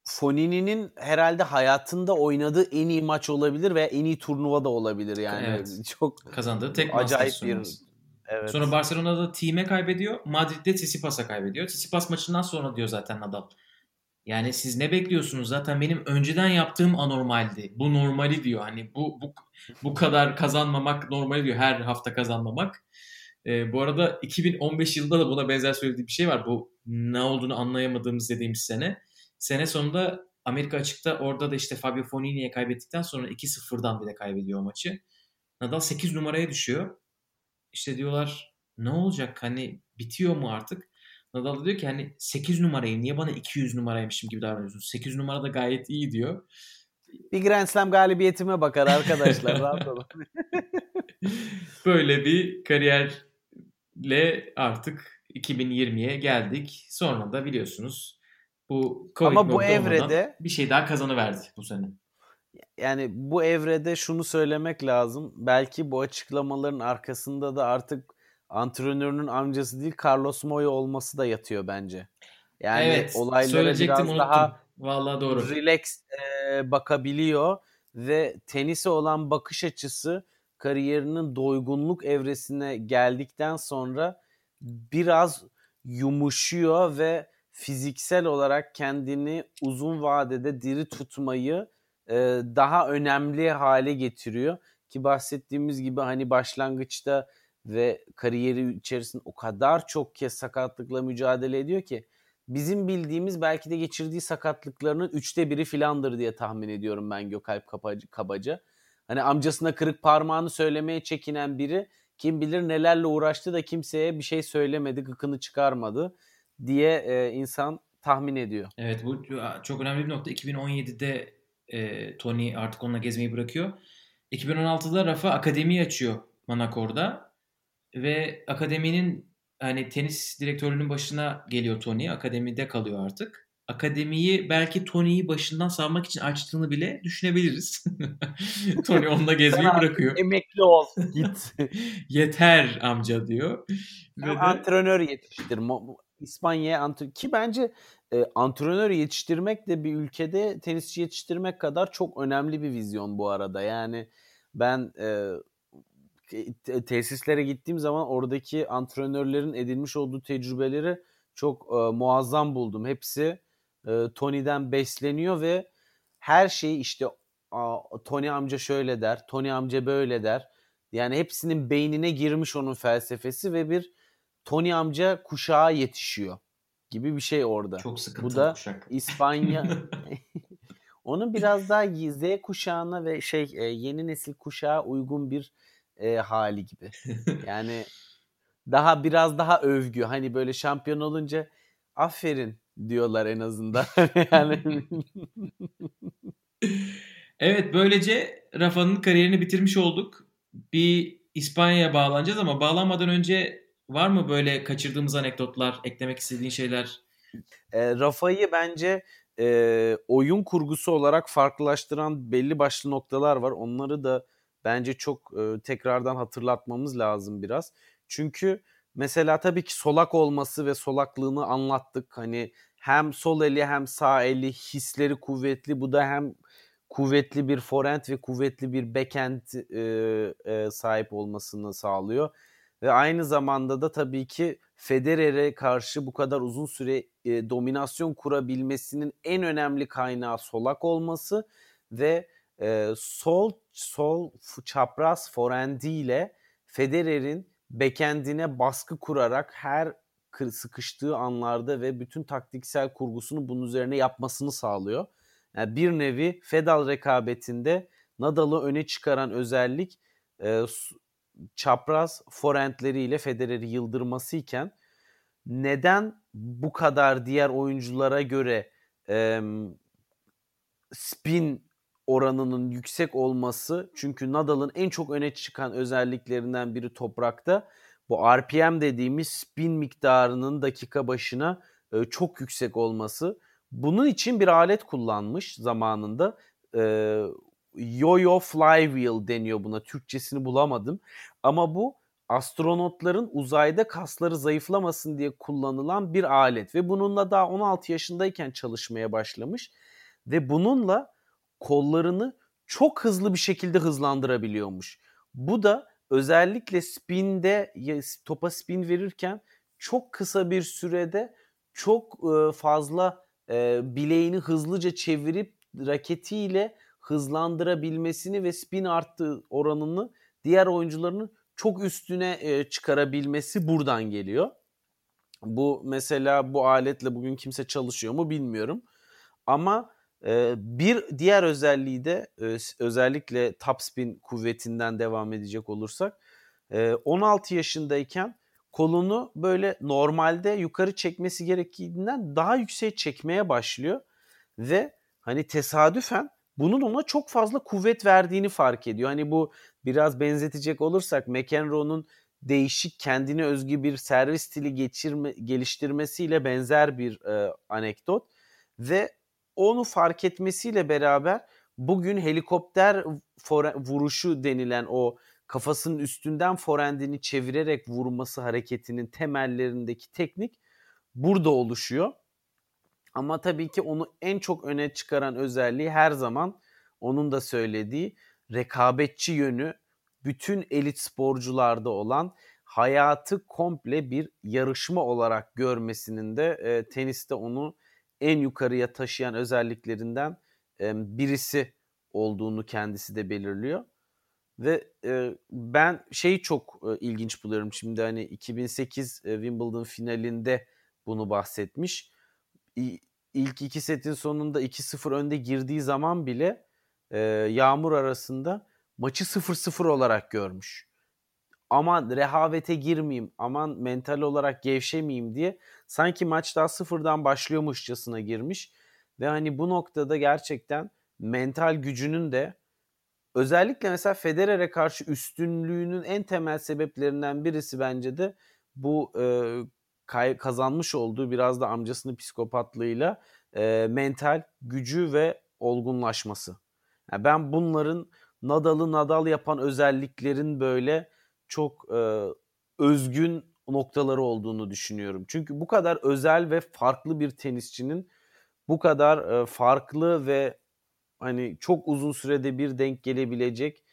Fonini'nin herhalde hayatında oynadığı en iyi maç olabilir ve en iyi turnuva da olabilir yani. Evet. Çok kazandığı tek acayip bir Evet. Sonra Barcelona'da team'e kaybediyor. Madrid'de Tsitsipas'a kaybediyor. Tsitsipas maçından sonra diyor zaten Nadal. Yani siz ne bekliyorsunuz? Zaten benim önceden yaptığım anormaldi. Bu normali diyor. Hani bu bu bu kadar kazanmamak normali diyor. Her hafta kazanmamak. Ee, bu arada 2015 yılında da buna benzer söylediği bir şey var. Bu ne olduğunu anlayamadığımız dediğimiz sene. Sene sonunda Amerika açıkta orada da işte Fabio Fonini'ye kaybettikten sonra 2-0'dan bile kaybediyor maçı. Nadal 8 numaraya düşüyor işte diyorlar ne olacak hani bitiyor mu artık? Nadal diyor ki hani 8 numarayım niye bana 200 numaraymışım gibi davranıyorsun? 8 numara da gayet iyi diyor. Bir Grand Slam galibiyetime bakar arkadaşlar. Böyle bir kariyerle artık 2020'ye geldik. Sonra da biliyorsunuz bu Covid Ama bu evrede bir şey daha kazanıverdi bu sene yani bu evrede şunu söylemek lazım. Belki bu açıklamaların arkasında da artık antrenörünün amcası değil Carlos Moya olması da yatıyor bence. Yani evet, olaylara biraz unuttum. daha Vallahi doğru. relax e, bakabiliyor ve tenise olan bakış açısı kariyerinin doygunluk evresine geldikten sonra biraz yumuşuyor ve fiziksel olarak kendini uzun vadede diri tutmayı daha önemli hale getiriyor. Ki bahsettiğimiz gibi hani başlangıçta ve kariyeri içerisinde o kadar çok kez sakatlıkla mücadele ediyor ki bizim bildiğimiz belki de geçirdiği sakatlıklarının üçte biri filandır diye tahmin ediyorum ben Gökalp Kabaca. Hani amcasına kırık parmağını söylemeye çekinen biri kim bilir nelerle uğraştı da kimseye bir şey söylemedi, gıkını çıkarmadı diye e, insan tahmin ediyor. Evet bu çok önemli bir nokta. 2017'de e, Tony artık onunla gezmeyi bırakıyor. 2016'da Rafa akademi açıyor Manakor'da ve akademinin hani tenis direktörünün başına geliyor Tony. Akademide kalıyor artık. Akademiyi belki Tony'yi başından savmak için açtığını bile düşünebiliriz. Tony onunla gezmeyi bırakıyor. Emekli ol git. Yeter amca diyor. Ve de... Antrenör yetiştir. İspanya'ya antrenör ki bence e, antrenör yetiştirmek de bir ülkede tenisçi yetiştirmek kadar çok önemli bir vizyon bu arada. Yani ben e, tesislere gittiğim zaman oradaki antrenörlerin edinmiş olduğu tecrübeleri çok e, muazzam buldum. Hepsi e, Tony'den besleniyor ve her şeyi işte a, Tony amca şöyle der, Tony amca böyle der. Yani hepsinin beynine girmiş onun felsefesi ve bir Tony amca kuşağı yetişiyor gibi bir şey orada. Çok sıkıntılı Bu da kuşak. İspanya onun biraz daha Z kuşağına ve şey e, yeni nesil kuşağa uygun bir e, hali gibi. Yani daha biraz daha övgü. Hani böyle şampiyon olunca aferin diyorlar en azından. yani Evet böylece Rafa'nın kariyerini bitirmiş olduk. Bir İspanya'ya bağlanacağız ama bağlanmadan önce var mı böyle kaçırdığımız anekdotlar, eklemek istediğin şeyler? E, Rafa'yı bence e, oyun kurgusu olarak farklılaştıran belli başlı noktalar var. Onları da bence çok e, tekrardan hatırlatmamız lazım biraz. Çünkü mesela tabii ki solak olması ve solaklığını anlattık. Hani hem sol eli hem sağ eli hisleri kuvvetli. Bu da hem kuvvetli bir forehand ve kuvvetli bir backhand e, e, sahip olmasını sağlıyor. Ve aynı zamanda da tabii ki Federer'e karşı bu kadar uzun süre e, dominasyon kurabilmesinin en önemli kaynağı solak olması ve e, sol sol çapraz forehandiyle Federer'in backend'ine baskı kurarak her sıkıştığı anlarda ve bütün taktiksel kurgusunu bunun üzerine yapmasını sağlıyor. Yani bir nevi Fedal rekabetinde Nadal'ı öne çıkaran özellik e, çapraz forehandleriyle Federer'i yıldırması iken neden bu kadar diğer oyunculara göre e, spin oranının yüksek olması çünkü Nadal'ın en çok öne çıkan özelliklerinden biri toprakta bu RPM dediğimiz spin miktarının dakika başına e, çok yüksek olması. Bunun için bir alet kullanmış zamanında. E, Yo-yo flywheel deniyor buna. Türkçesini bulamadım. Ama bu astronotların uzayda kasları zayıflamasın diye kullanılan bir alet ve bununla daha 16 yaşındayken çalışmaya başlamış ve bununla kollarını çok hızlı bir şekilde hızlandırabiliyormuş. Bu da özellikle spinde topa spin verirken çok kısa bir sürede çok fazla bileğini hızlıca çevirip raketiyle hızlandırabilmesini ve spin arttığı oranını diğer oyuncuların çok üstüne çıkarabilmesi buradan geliyor. Bu mesela bu aletle bugün kimse çalışıyor mu bilmiyorum. Ama bir diğer özelliği de özellikle topspin kuvvetinden devam edecek olursak 16 yaşındayken kolunu böyle normalde yukarı çekmesi gerektiğinden daha yüksek çekmeye başlıyor ve hani tesadüfen bunun ona çok fazla kuvvet verdiğini fark ediyor. Hani bu biraz benzetecek olursak McEnroe'nun değişik kendine özgü bir servis stili geçirme, geliştirmesiyle benzer bir e, anekdot ve onu fark etmesiyle beraber bugün helikopter vuruşu denilen o kafasının üstünden forendini çevirerek vurması hareketinin temellerindeki teknik burada oluşuyor. Ama tabii ki onu en çok öne çıkaran özelliği her zaman onun da söylediği rekabetçi yönü bütün elit sporcularda olan hayatı komple bir yarışma olarak görmesinin de e, teniste onu en yukarıya taşıyan özelliklerinden birisi olduğunu kendisi de belirliyor. Ve ben şeyi çok ilginç buluyorum şimdi hani 2008 e, Wimbledon finalinde bunu bahsetmiş. İ, ilk iki setin sonunda 2-0 önde girdiği zaman bile Yağmur arasında maçı 0-0 olarak görmüş aman rehavete girmeyeyim, aman mental olarak gevşemeyeyim diye sanki maç daha sıfırdan başlıyormuşçasına girmiş. Ve hani bu noktada gerçekten mental gücünün de özellikle mesela Federer'e karşı üstünlüğünün en temel sebeplerinden birisi bence de bu e, kazanmış olduğu biraz da amcasının psikopatlığıyla e, mental gücü ve olgunlaşması. Yani ben bunların Nadal'ı Nadal yapan özelliklerin böyle çok e, özgün noktaları olduğunu düşünüyorum. Çünkü bu kadar özel ve farklı bir tenisçinin bu kadar e, farklı ve hani çok uzun sürede bir denk gelebilecek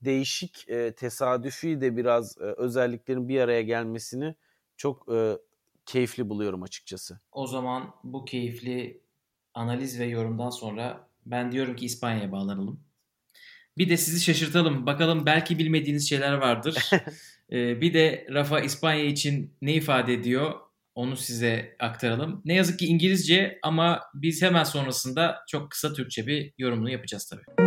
değişik e, tesadüfi de biraz e, özelliklerin bir araya gelmesini çok e, keyifli buluyorum açıkçası. O zaman bu keyifli analiz ve yorumdan sonra ben diyorum ki İspanya'ya bağlanalım. Bir de sizi şaşırtalım. Bakalım belki bilmediğiniz şeyler vardır. ee, bir de Rafa İspanya için ne ifade ediyor onu size aktaralım. Ne yazık ki İngilizce ama biz hemen sonrasında çok kısa Türkçe bir yorumunu yapacağız tabii.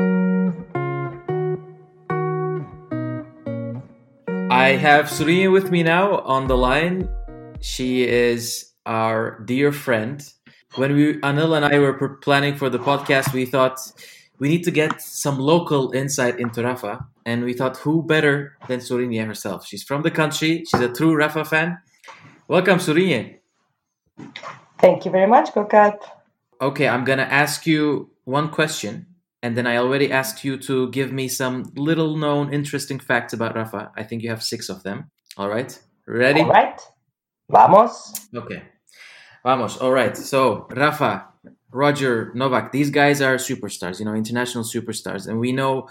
I have Surya with me now on the line. She is our dear friend. When we Anil and I were planning for the podcast, we thought we need to get some local insight into Rafa, and we thought who better than Surinya herself? She's from the country. She's a true Rafa fan. Welcome, Surinya. Thank you very much, Gokat. Okay, I'm gonna ask you one question, and then I already asked you to give me some little known interesting facts about Rafa. I think you have six of them. All right, ready? All right, vamos. Okay, vamos. All right. So Rafa, Roger, Novak, these guys are superstars. You know, international superstars, and we know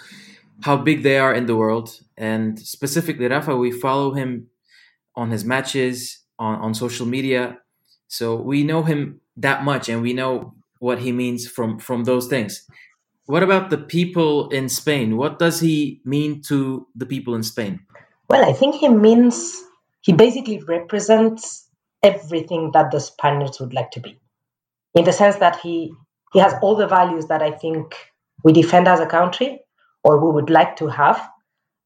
how big they are in the world. And specifically, Rafa, we follow him on his matches on on social media, so we know him that much, and we know what he means from from those things. What about the people in Spain? What does he mean to the people in Spain? Well, I think he means he basically represents everything that the Spaniards would like to be, in the sense that he he has all the values that I think we defend as a country or we would like to have.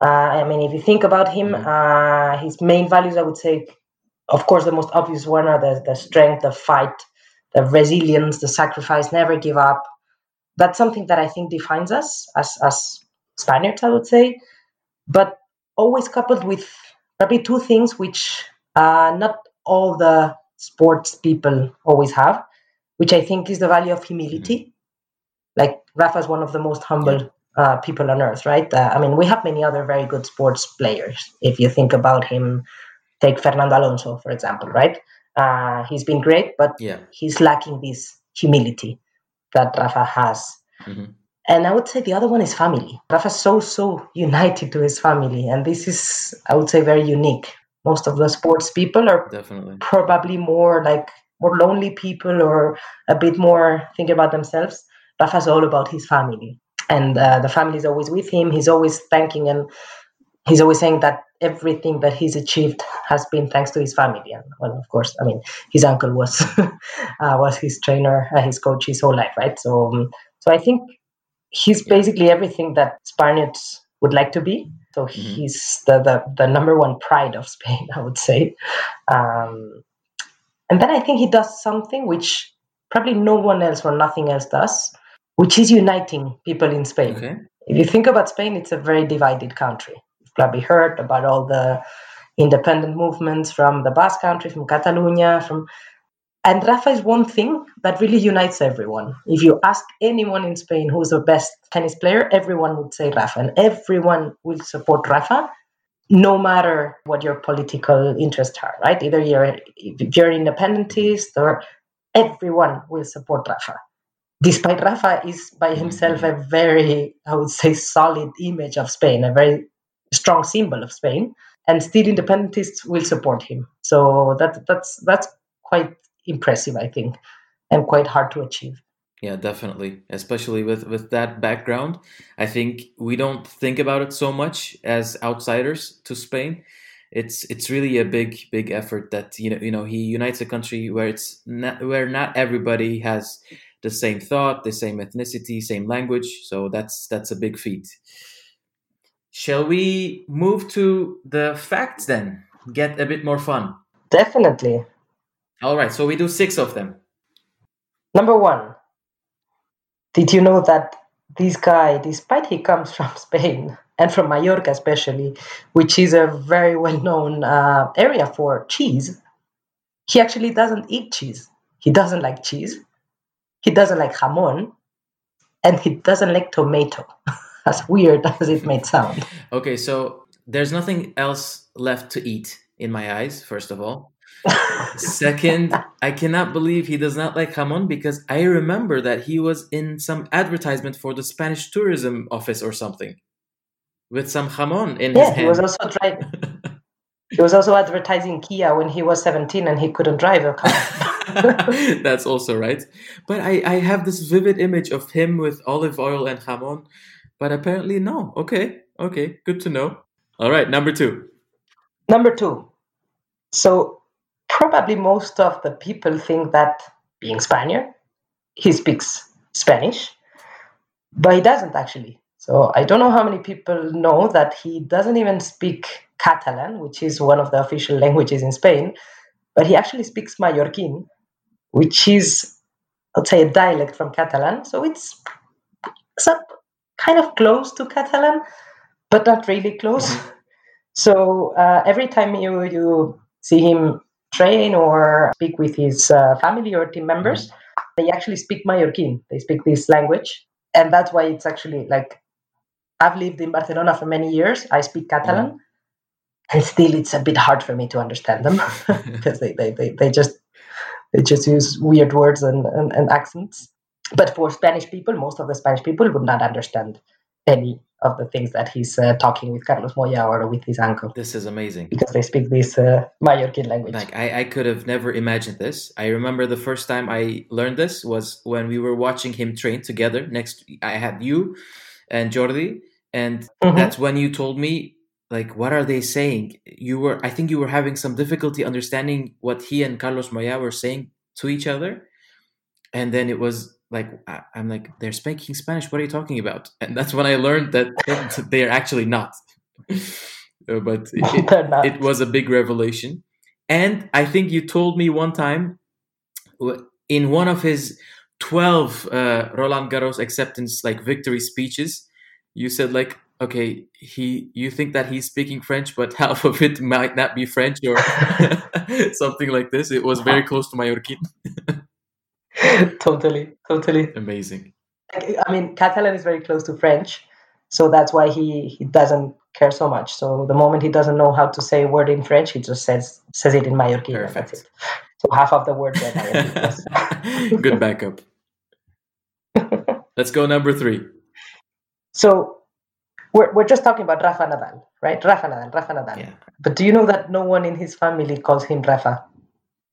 Uh, I mean, if you think about him, uh, his main values, I would say, of course, the most obvious one are the, the strength, the fight, the resilience, the sacrifice, never give up. That's something that I think defines us as, as Spaniards, I would say. But always coupled with probably two things which uh, not all the sports people always have, which I think is the value of humility. Like Rafa is one of the most humble uh, people on earth, right? Uh, I mean, we have many other very good sports players. If you think about him, take Fernando Alonso, for example, right? Uh, he's been great, but Yeah. he's lacking this humility that Rafa has. Mhm. And I would say the other one is family. Rafa's so, so united to his family. And this is, I would say, very unique. Most of the sports people are Definitely. probably more like more lonely people or a bit more thinking about themselves. Rafa's all about his family. And uh, the family is always with him. He's always thanking and he's always saying that everything that he's achieved has been thanks to his family. And well, of course, I mean, his uncle was uh, was his trainer, uh, his coach his whole life, right? So, um, so I think he's basically everything that Spaniards would like to be. So he's the, the the number one pride of Spain, I would say. Um, and then I think he does something which probably no one else or nothing else does, which is uniting people in Spain. Okay. If you think about Spain, it's a very divided country. You've probably heard about all the independent movements from the Basque country, from Catalonia, from and Rafa is one thing that really unites everyone. If you ask anyone in Spain who's the best tennis player, everyone would say Rafa, and everyone will support Rafa, no matter what your political interests are. Right? Either you're if you're an independentist or everyone will support Rafa. Despite Rafa is by mm-hmm. himself a very, I would say, solid image of Spain, a very strong symbol of Spain, and still independentists will support him. So that that's that's quite impressive, I think, and quite hard to achieve. Yeah, definitely. Especially with with that background, I think we don't think about it so much as outsiders to Spain. It's it's really a big big effort that you know you know he unites a country where it's not where not everybody has the same thought, the same ethnicity, same language. So that's that's a big feat. Shall we move to the facts then? Get a bit more fun. Definitely. All right, so we do six of them. Number one, did you know that this guy, despite he comes from Spain and from Mallorca especially, which is a very well-known uh, area for cheese, he actually doesn't eat cheese. He doesn't like cheese. He doesn't like jamon, and he doesn't like tomato. as weird as it may sound. Okay, so there's nothing else left to eat in my eyes. First of all. Second, I cannot believe he does not like jamon because I remember that he was in some advertisement for the Spanish tourism office or something with some jamon in yeah, his hand. he was also driving. he was also advertising Kia when he was 17 and he couldn't drive a car. That's also right. But I, I have this vivid image of him with olive oil and jamon. But apparently, no. Okay. Okay. Good to know. All right. Number two. Number two. So, probably most of the people think that being Spaniard, he speaks Spanish, but he doesn't actually. So, I don't know how many people know that he doesn't even speak Catalan, which is one of the official languages in Spain, but he actually speaks Mallorquin, which is, I'd say, a dialect from Catalan. So it's, a, kind of close to Catalan, but not really close. Mm-hmm. So uh, every time you you see him train or speak with his uh, family or team members, mm-hmm. they actually speak Mallorquin. They speak this language, and that's why it's actually like I've lived in Barcelona for many years. I speak Catalan. Mm-hmm. And still, it's a bit hard for me to understand them because they, they, they, they just they just use weird words and, and, and accents. But for Spanish people, most of the Spanish people would not understand any of the things that he's uh, talking with Carlos Moya or with his uncle. This is amazing because they speak this uh, Mallorquin language. Like I, I could have never imagined this. I remember the first time I learned this was when we were watching him train together. Next, I had you and Jordi, and mm-hmm. that's when you told me like what are they saying. You were, I think, you were having some difficulty understanding what he and Carlos Moya were saying to each other, and then it was like I'm like they're speaking Spanish. What are you talking about? And that's when I learned that they are actually not. Uh, but it, it, was a big revelation. And I think you told me one time in one of his 12 uh, Roland Garros acceptance like victory speeches, you said like, okay, he you think that he's speaking French, but half of it might not be French or something like this. It was very close to Mallorquin. totally, totally. Amazing. I mean, Catalan is very close to French, so that's why he, he doesn't care so much. So the moment he doesn't know how to say a word in French, he just says says it in Mallorquin. Perfect. That's it. So half of the word. Good backup. Let's go number three. So we're, we're just talking about Rafa Nadal, right? Rafa Nadal, Rafa Nadal. Yeah. But do you know that no one in his family calls him Rafa,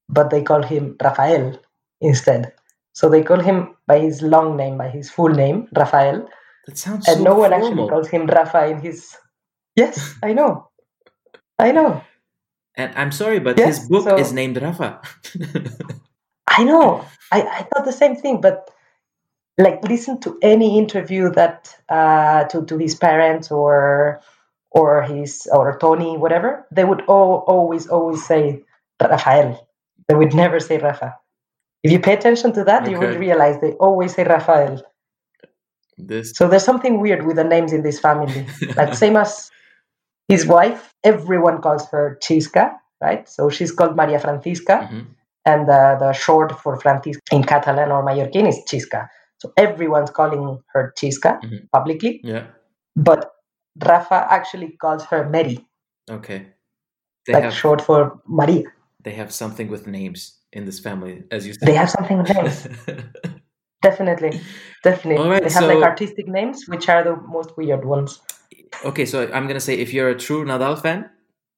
but they call him Rafael instead. So they call him by his long name, by his full name, Rafael. That sounds and so no one formal. actually calls him Rafa in his. Yes, I know, I know. And I'm sorry, but yes, his book so... is named Rafa. I know. I, I thought the same thing, but like listen to any interview that uh, to to his parents or or his or Tony, whatever, they would all, always always say Rafael. They would never say Rafa. If you pay attention to that, okay. you will realize they always say Rafael. This... So there's something weird with the names in this family. like same as his wife, everyone calls her Chisca, right? So she's called Maria Francisca, mm-hmm. and uh, the short for Francisca in Catalan or Mallorquin is Chisca. So everyone's calling her Chisca mm-hmm. publicly. Yeah. But Rafa actually calls her Mary. Okay. They like have, short for Maria. They have something with names in this family, as you said. They have something nice. definitely, definitely. Right, they have so, like artistic names, which are the most weird ones. Okay, so I'm gonna say if you're a true Nadal fan,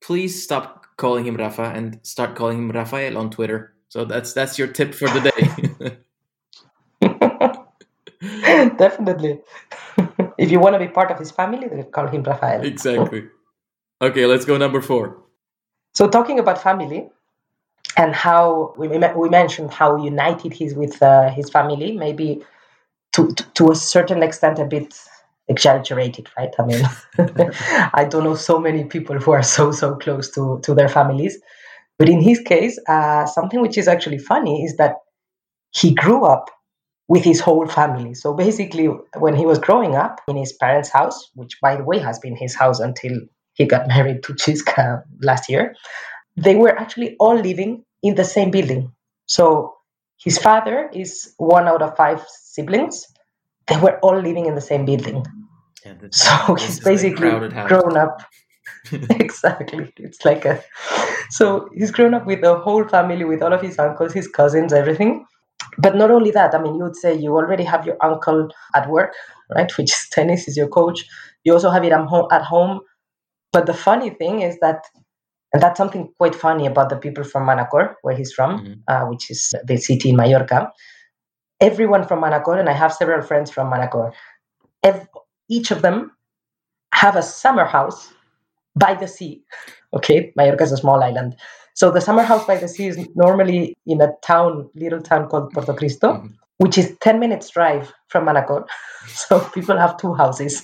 please stop calling him Rafa and start calling him Rafael on Twitter. So that's that's your tip for the day. definitely. if you want to be part of his family, then call him Rafael. Exactly. Okay, let's go number four. So talking about family, and how we, we mentioned how united he's with uh, his family, maybe to, to, to a certain extent a bit exaggerated, right? I mean, I don't know so many people who are so so close to to their families, but in his case, uh, something which is actually funny is that he grew up with his whole family. So basically, when he was growing up in his parents' house, which by the way has been his house until he got married to Chiska last year, they were actually all living in the same building. So his father is one out of five siblings. They were all living in the same building. Yeah, this- So this he's basically house. grown up. exactly. It's like a. So he's grown up with the whole family, with all of his uncles, his cousins, everything. But not only that, I mean, you would say you already have your uncle at work, right? Which is tennis, is your coach. You also have it. At home. But the funny thing is that, and that's something quite funny about the people from Manacor, where he's from, Mhm. uh, which is the city in Mallorca. Everyone from Manacor, and I have several friends from Manacor, ev- each of them have a summer house by the sea. Okay, Mallorca is a small island. So the summer house by the sea is normally in a town, little town called Porto Cristo, Mhm. which is 10 minutes drive from Manacor. So people have two houses,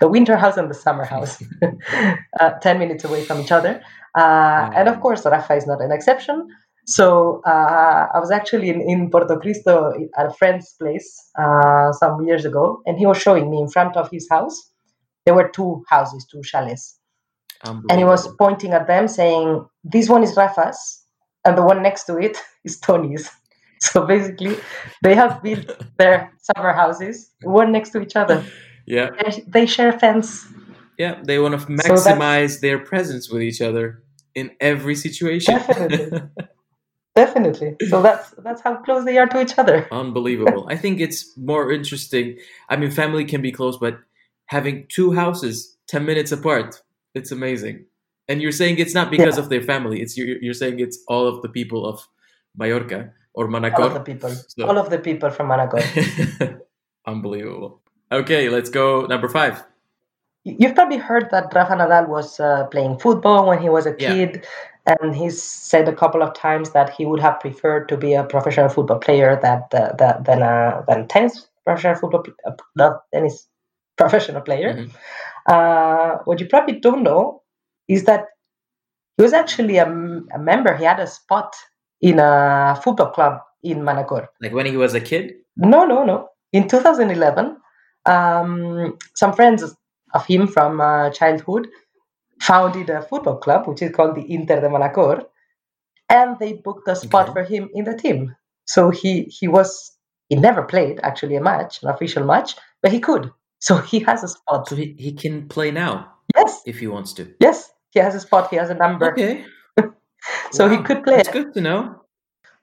the winter house and the summer house, uh, 10 minutes away from each other. Uh, And of course, Rafa is not an exception. So uh, I was actually in, in Porto Cristo at a friend's place uh, some years ago, and he was showing me in front of his house. There were two houses, two chalets, and he was pointing at them, saying, "This one is Rafa's, and the one next to it is Tony's." So basically, they have built their summer houses one next to each other. Yeah, They- They share a fence. Yeah. They want to maximize their presence with each other in every situation. Definitely. Definitely. So that's that's how close they are to each other. Unbelievable. I think it's more interesting. I mean, family can be close, but having two houses 10 minutes apart, it's amazing. And you're saying it's not because Yeah. of their family. It's you're, you're saying it's all of the people of Mallorca or All of the people, So- all of the people from Manacor. Unbelievable. Okay, let's go number five. You've probably heard that Rafa Nadal was uh, playing football when he was a Yeah. kid, and he's said a couple of times that he would have preferred to be a professional football player that, uh, that than a than tennis professional football uh, not tennis professional player. Mhm. Uh, what you probably don't know is that he was actually a member. He had a spot in a football club in Manacor. Like when he was a kid? No, no, no. In 2011, um, some friends of him from uh, childhood founded a football club, which is called the Inter de Manacor, and they booked a spot Okay. for him in the team. So he he was he never played actually a match, an official match, but he could. So he has a spot. So he, he can play now Yes, if he wants to. yes, he has a spot. He has a number, Okay. so he could play. It's good to know.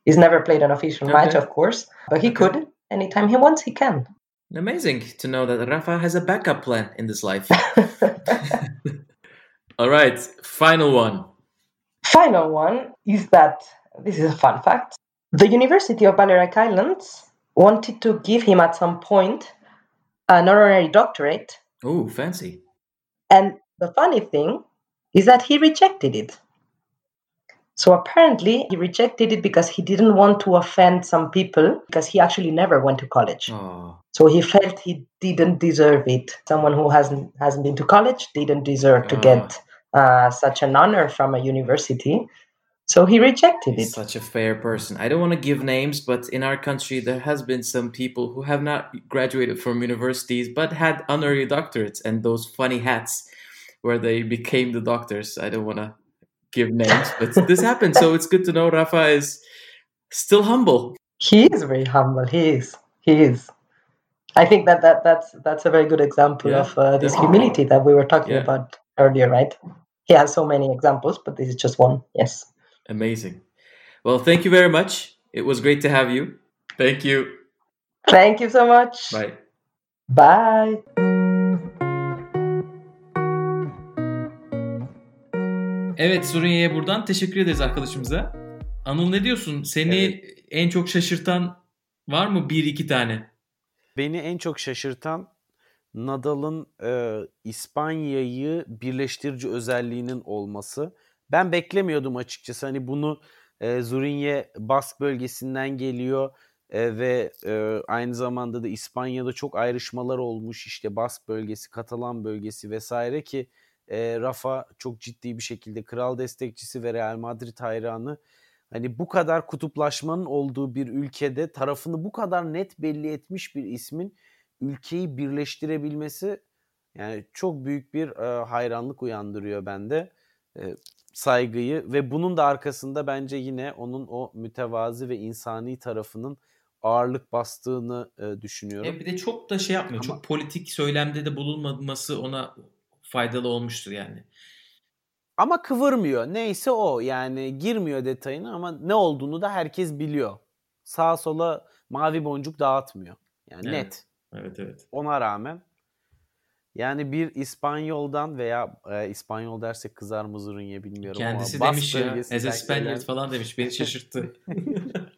He's never played an official match, of course, but he Okay. could anytime he wants. He can. Amazing to know that Rafa has a backup plan in this life. All right, final one. Final one is that this is a fun fact. The University of Balearic Islands wanted to give him at some point an honorary doctorate, Oh, fancy. and the funny thing is that he rejected it. So apparently, he rejected it because he didn't want to offend some people because he actually never went to college. So he felt he didn't deserve it. Someone who hasn't hasn't been to college didn't deserve to Ah. get uh, such an honor from a university. So he rejected he's it. such a fair person. I don't want to give names, but in our country, there has been some people who have not graduated from universities but had honorary doctorates and those funny hats where they became the doctors. I don't want to give names, but this happened. So it's good to know Rafa is still humble. He is very humble. He is. He is. I think that, that that's that's a very good example Yeah, of uh, this definitely. humility that we were talking Yeah. about earlier, right? He has so many examples, but this is just one. Yes. Amazing. Well, thank you very much. It was great to have you. Thank you. Thank you so much. Bye. Bye. Evet Suriye'ye buradan teşekkür ederiz arkadaşımıza. Anıl ne diyorsun? Seni en çok şaşırtan var mı bir iki tane? Beni en çok şaşırtan Nadal'ın e, İspanya'yı birleştirici özelliğinin olması. Ben beklemiyordum açıkçası. Hani bunu e, Zurinye Bask bölgesinden geliyor e, ve e, aynı zamanda da İspanya'da çok ayrışmalar olmuş. İşte Bask bölgesi, Katalan bölgesi vesaire ki e, Rafa çok ciddi bir şekilde kral destekçisi ve Real Madrid hayranı. hani bu kadar kutuplaşmanın olduğu bir ülkede tarafını bu kadar net belli etmiş bir ismin ülkeyi birleştirebilmesi yani çok büyük bir e, hayranlık uyandırıyor bende. E, saygıyı ve bunun da arkasında bence yine onun o mütevazi ve insani tarafının ağırlık bastığını e, düşünüyorum. E bir de çok da şey yapmıyor. Ama- Çok politik söylemde de bulunmaması ona faydalı olmuştur yani. Ama kıvırmıyor. Neyse o yani girmiyor detayına ama ne olduğunu da herkes biliyor. Sağa sola mavi boncuk dağıtmıyor. Yani Evet. net. Evet evet. Ona rağmen yani bir İspanyoldan veya e, İspanyol dersek kızar mı Zurunye bilmiyorum Kendisi ama demiş ya. As a Spaniard falan demiş. Beni şaşırttı.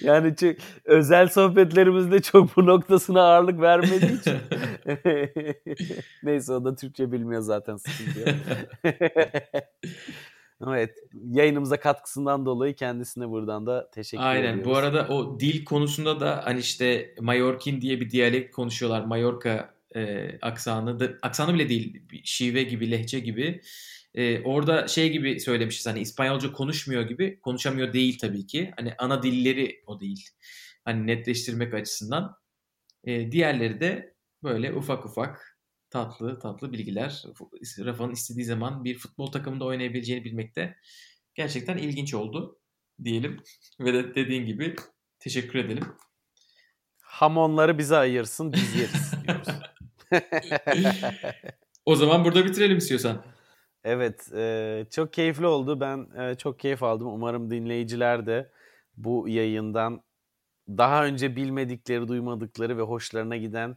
yani çok, özel sohbetlerimizde çok bu noktasına ağırlık vermediği için. Neyse o da Türkçe bilmiyor zaten sıkıntı evet yayınımıza katkısından dolayı kendisine buradan da teşekkür Aynen. ediyoruz. Bu arada o dil konusunda da hani işte Mallorquin diye bir diyalekt konuşuyorlar. Mallorca e, aksanı da aksanı bile değil. Şive gibi, lehçe gibi. E, orada şey gibi söylemişiz hani İspanyolca konuşmuyor gibi. Konuşamıyor değil tabii ki. Hani ana dilleri o değil. Hani netleştirmek açısından. E, diğerleri de böyle ufak ufak tatlı tatlı bilgiler. Rafa'nın istediği zaman bir futbol takımında oynayabileceğini bilmekte gerçekten ilginç oldu diyelim. Ve de dediğin gibi teşekkür edelim. Hamonları bize ayırsın biz yeriz diyoruz. O zaman burada bitirelim istiyorsan. Evet, e, çok keyifli oldu. Ben e, çok keyif aldım. Umarım dinleyiciler de bu yayından daha önce bilmedikleri, duymadıkları ve hoşlarına giden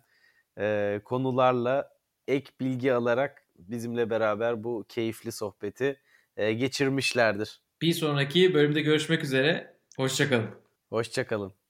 e, konularla ek bilgi alarak bizimle beraber bu keyifli sohbeti e, geçirmişlerdir. Bir sonraki bölümde görüşmek üzere. Hoşçakalın. Hoşçakalın.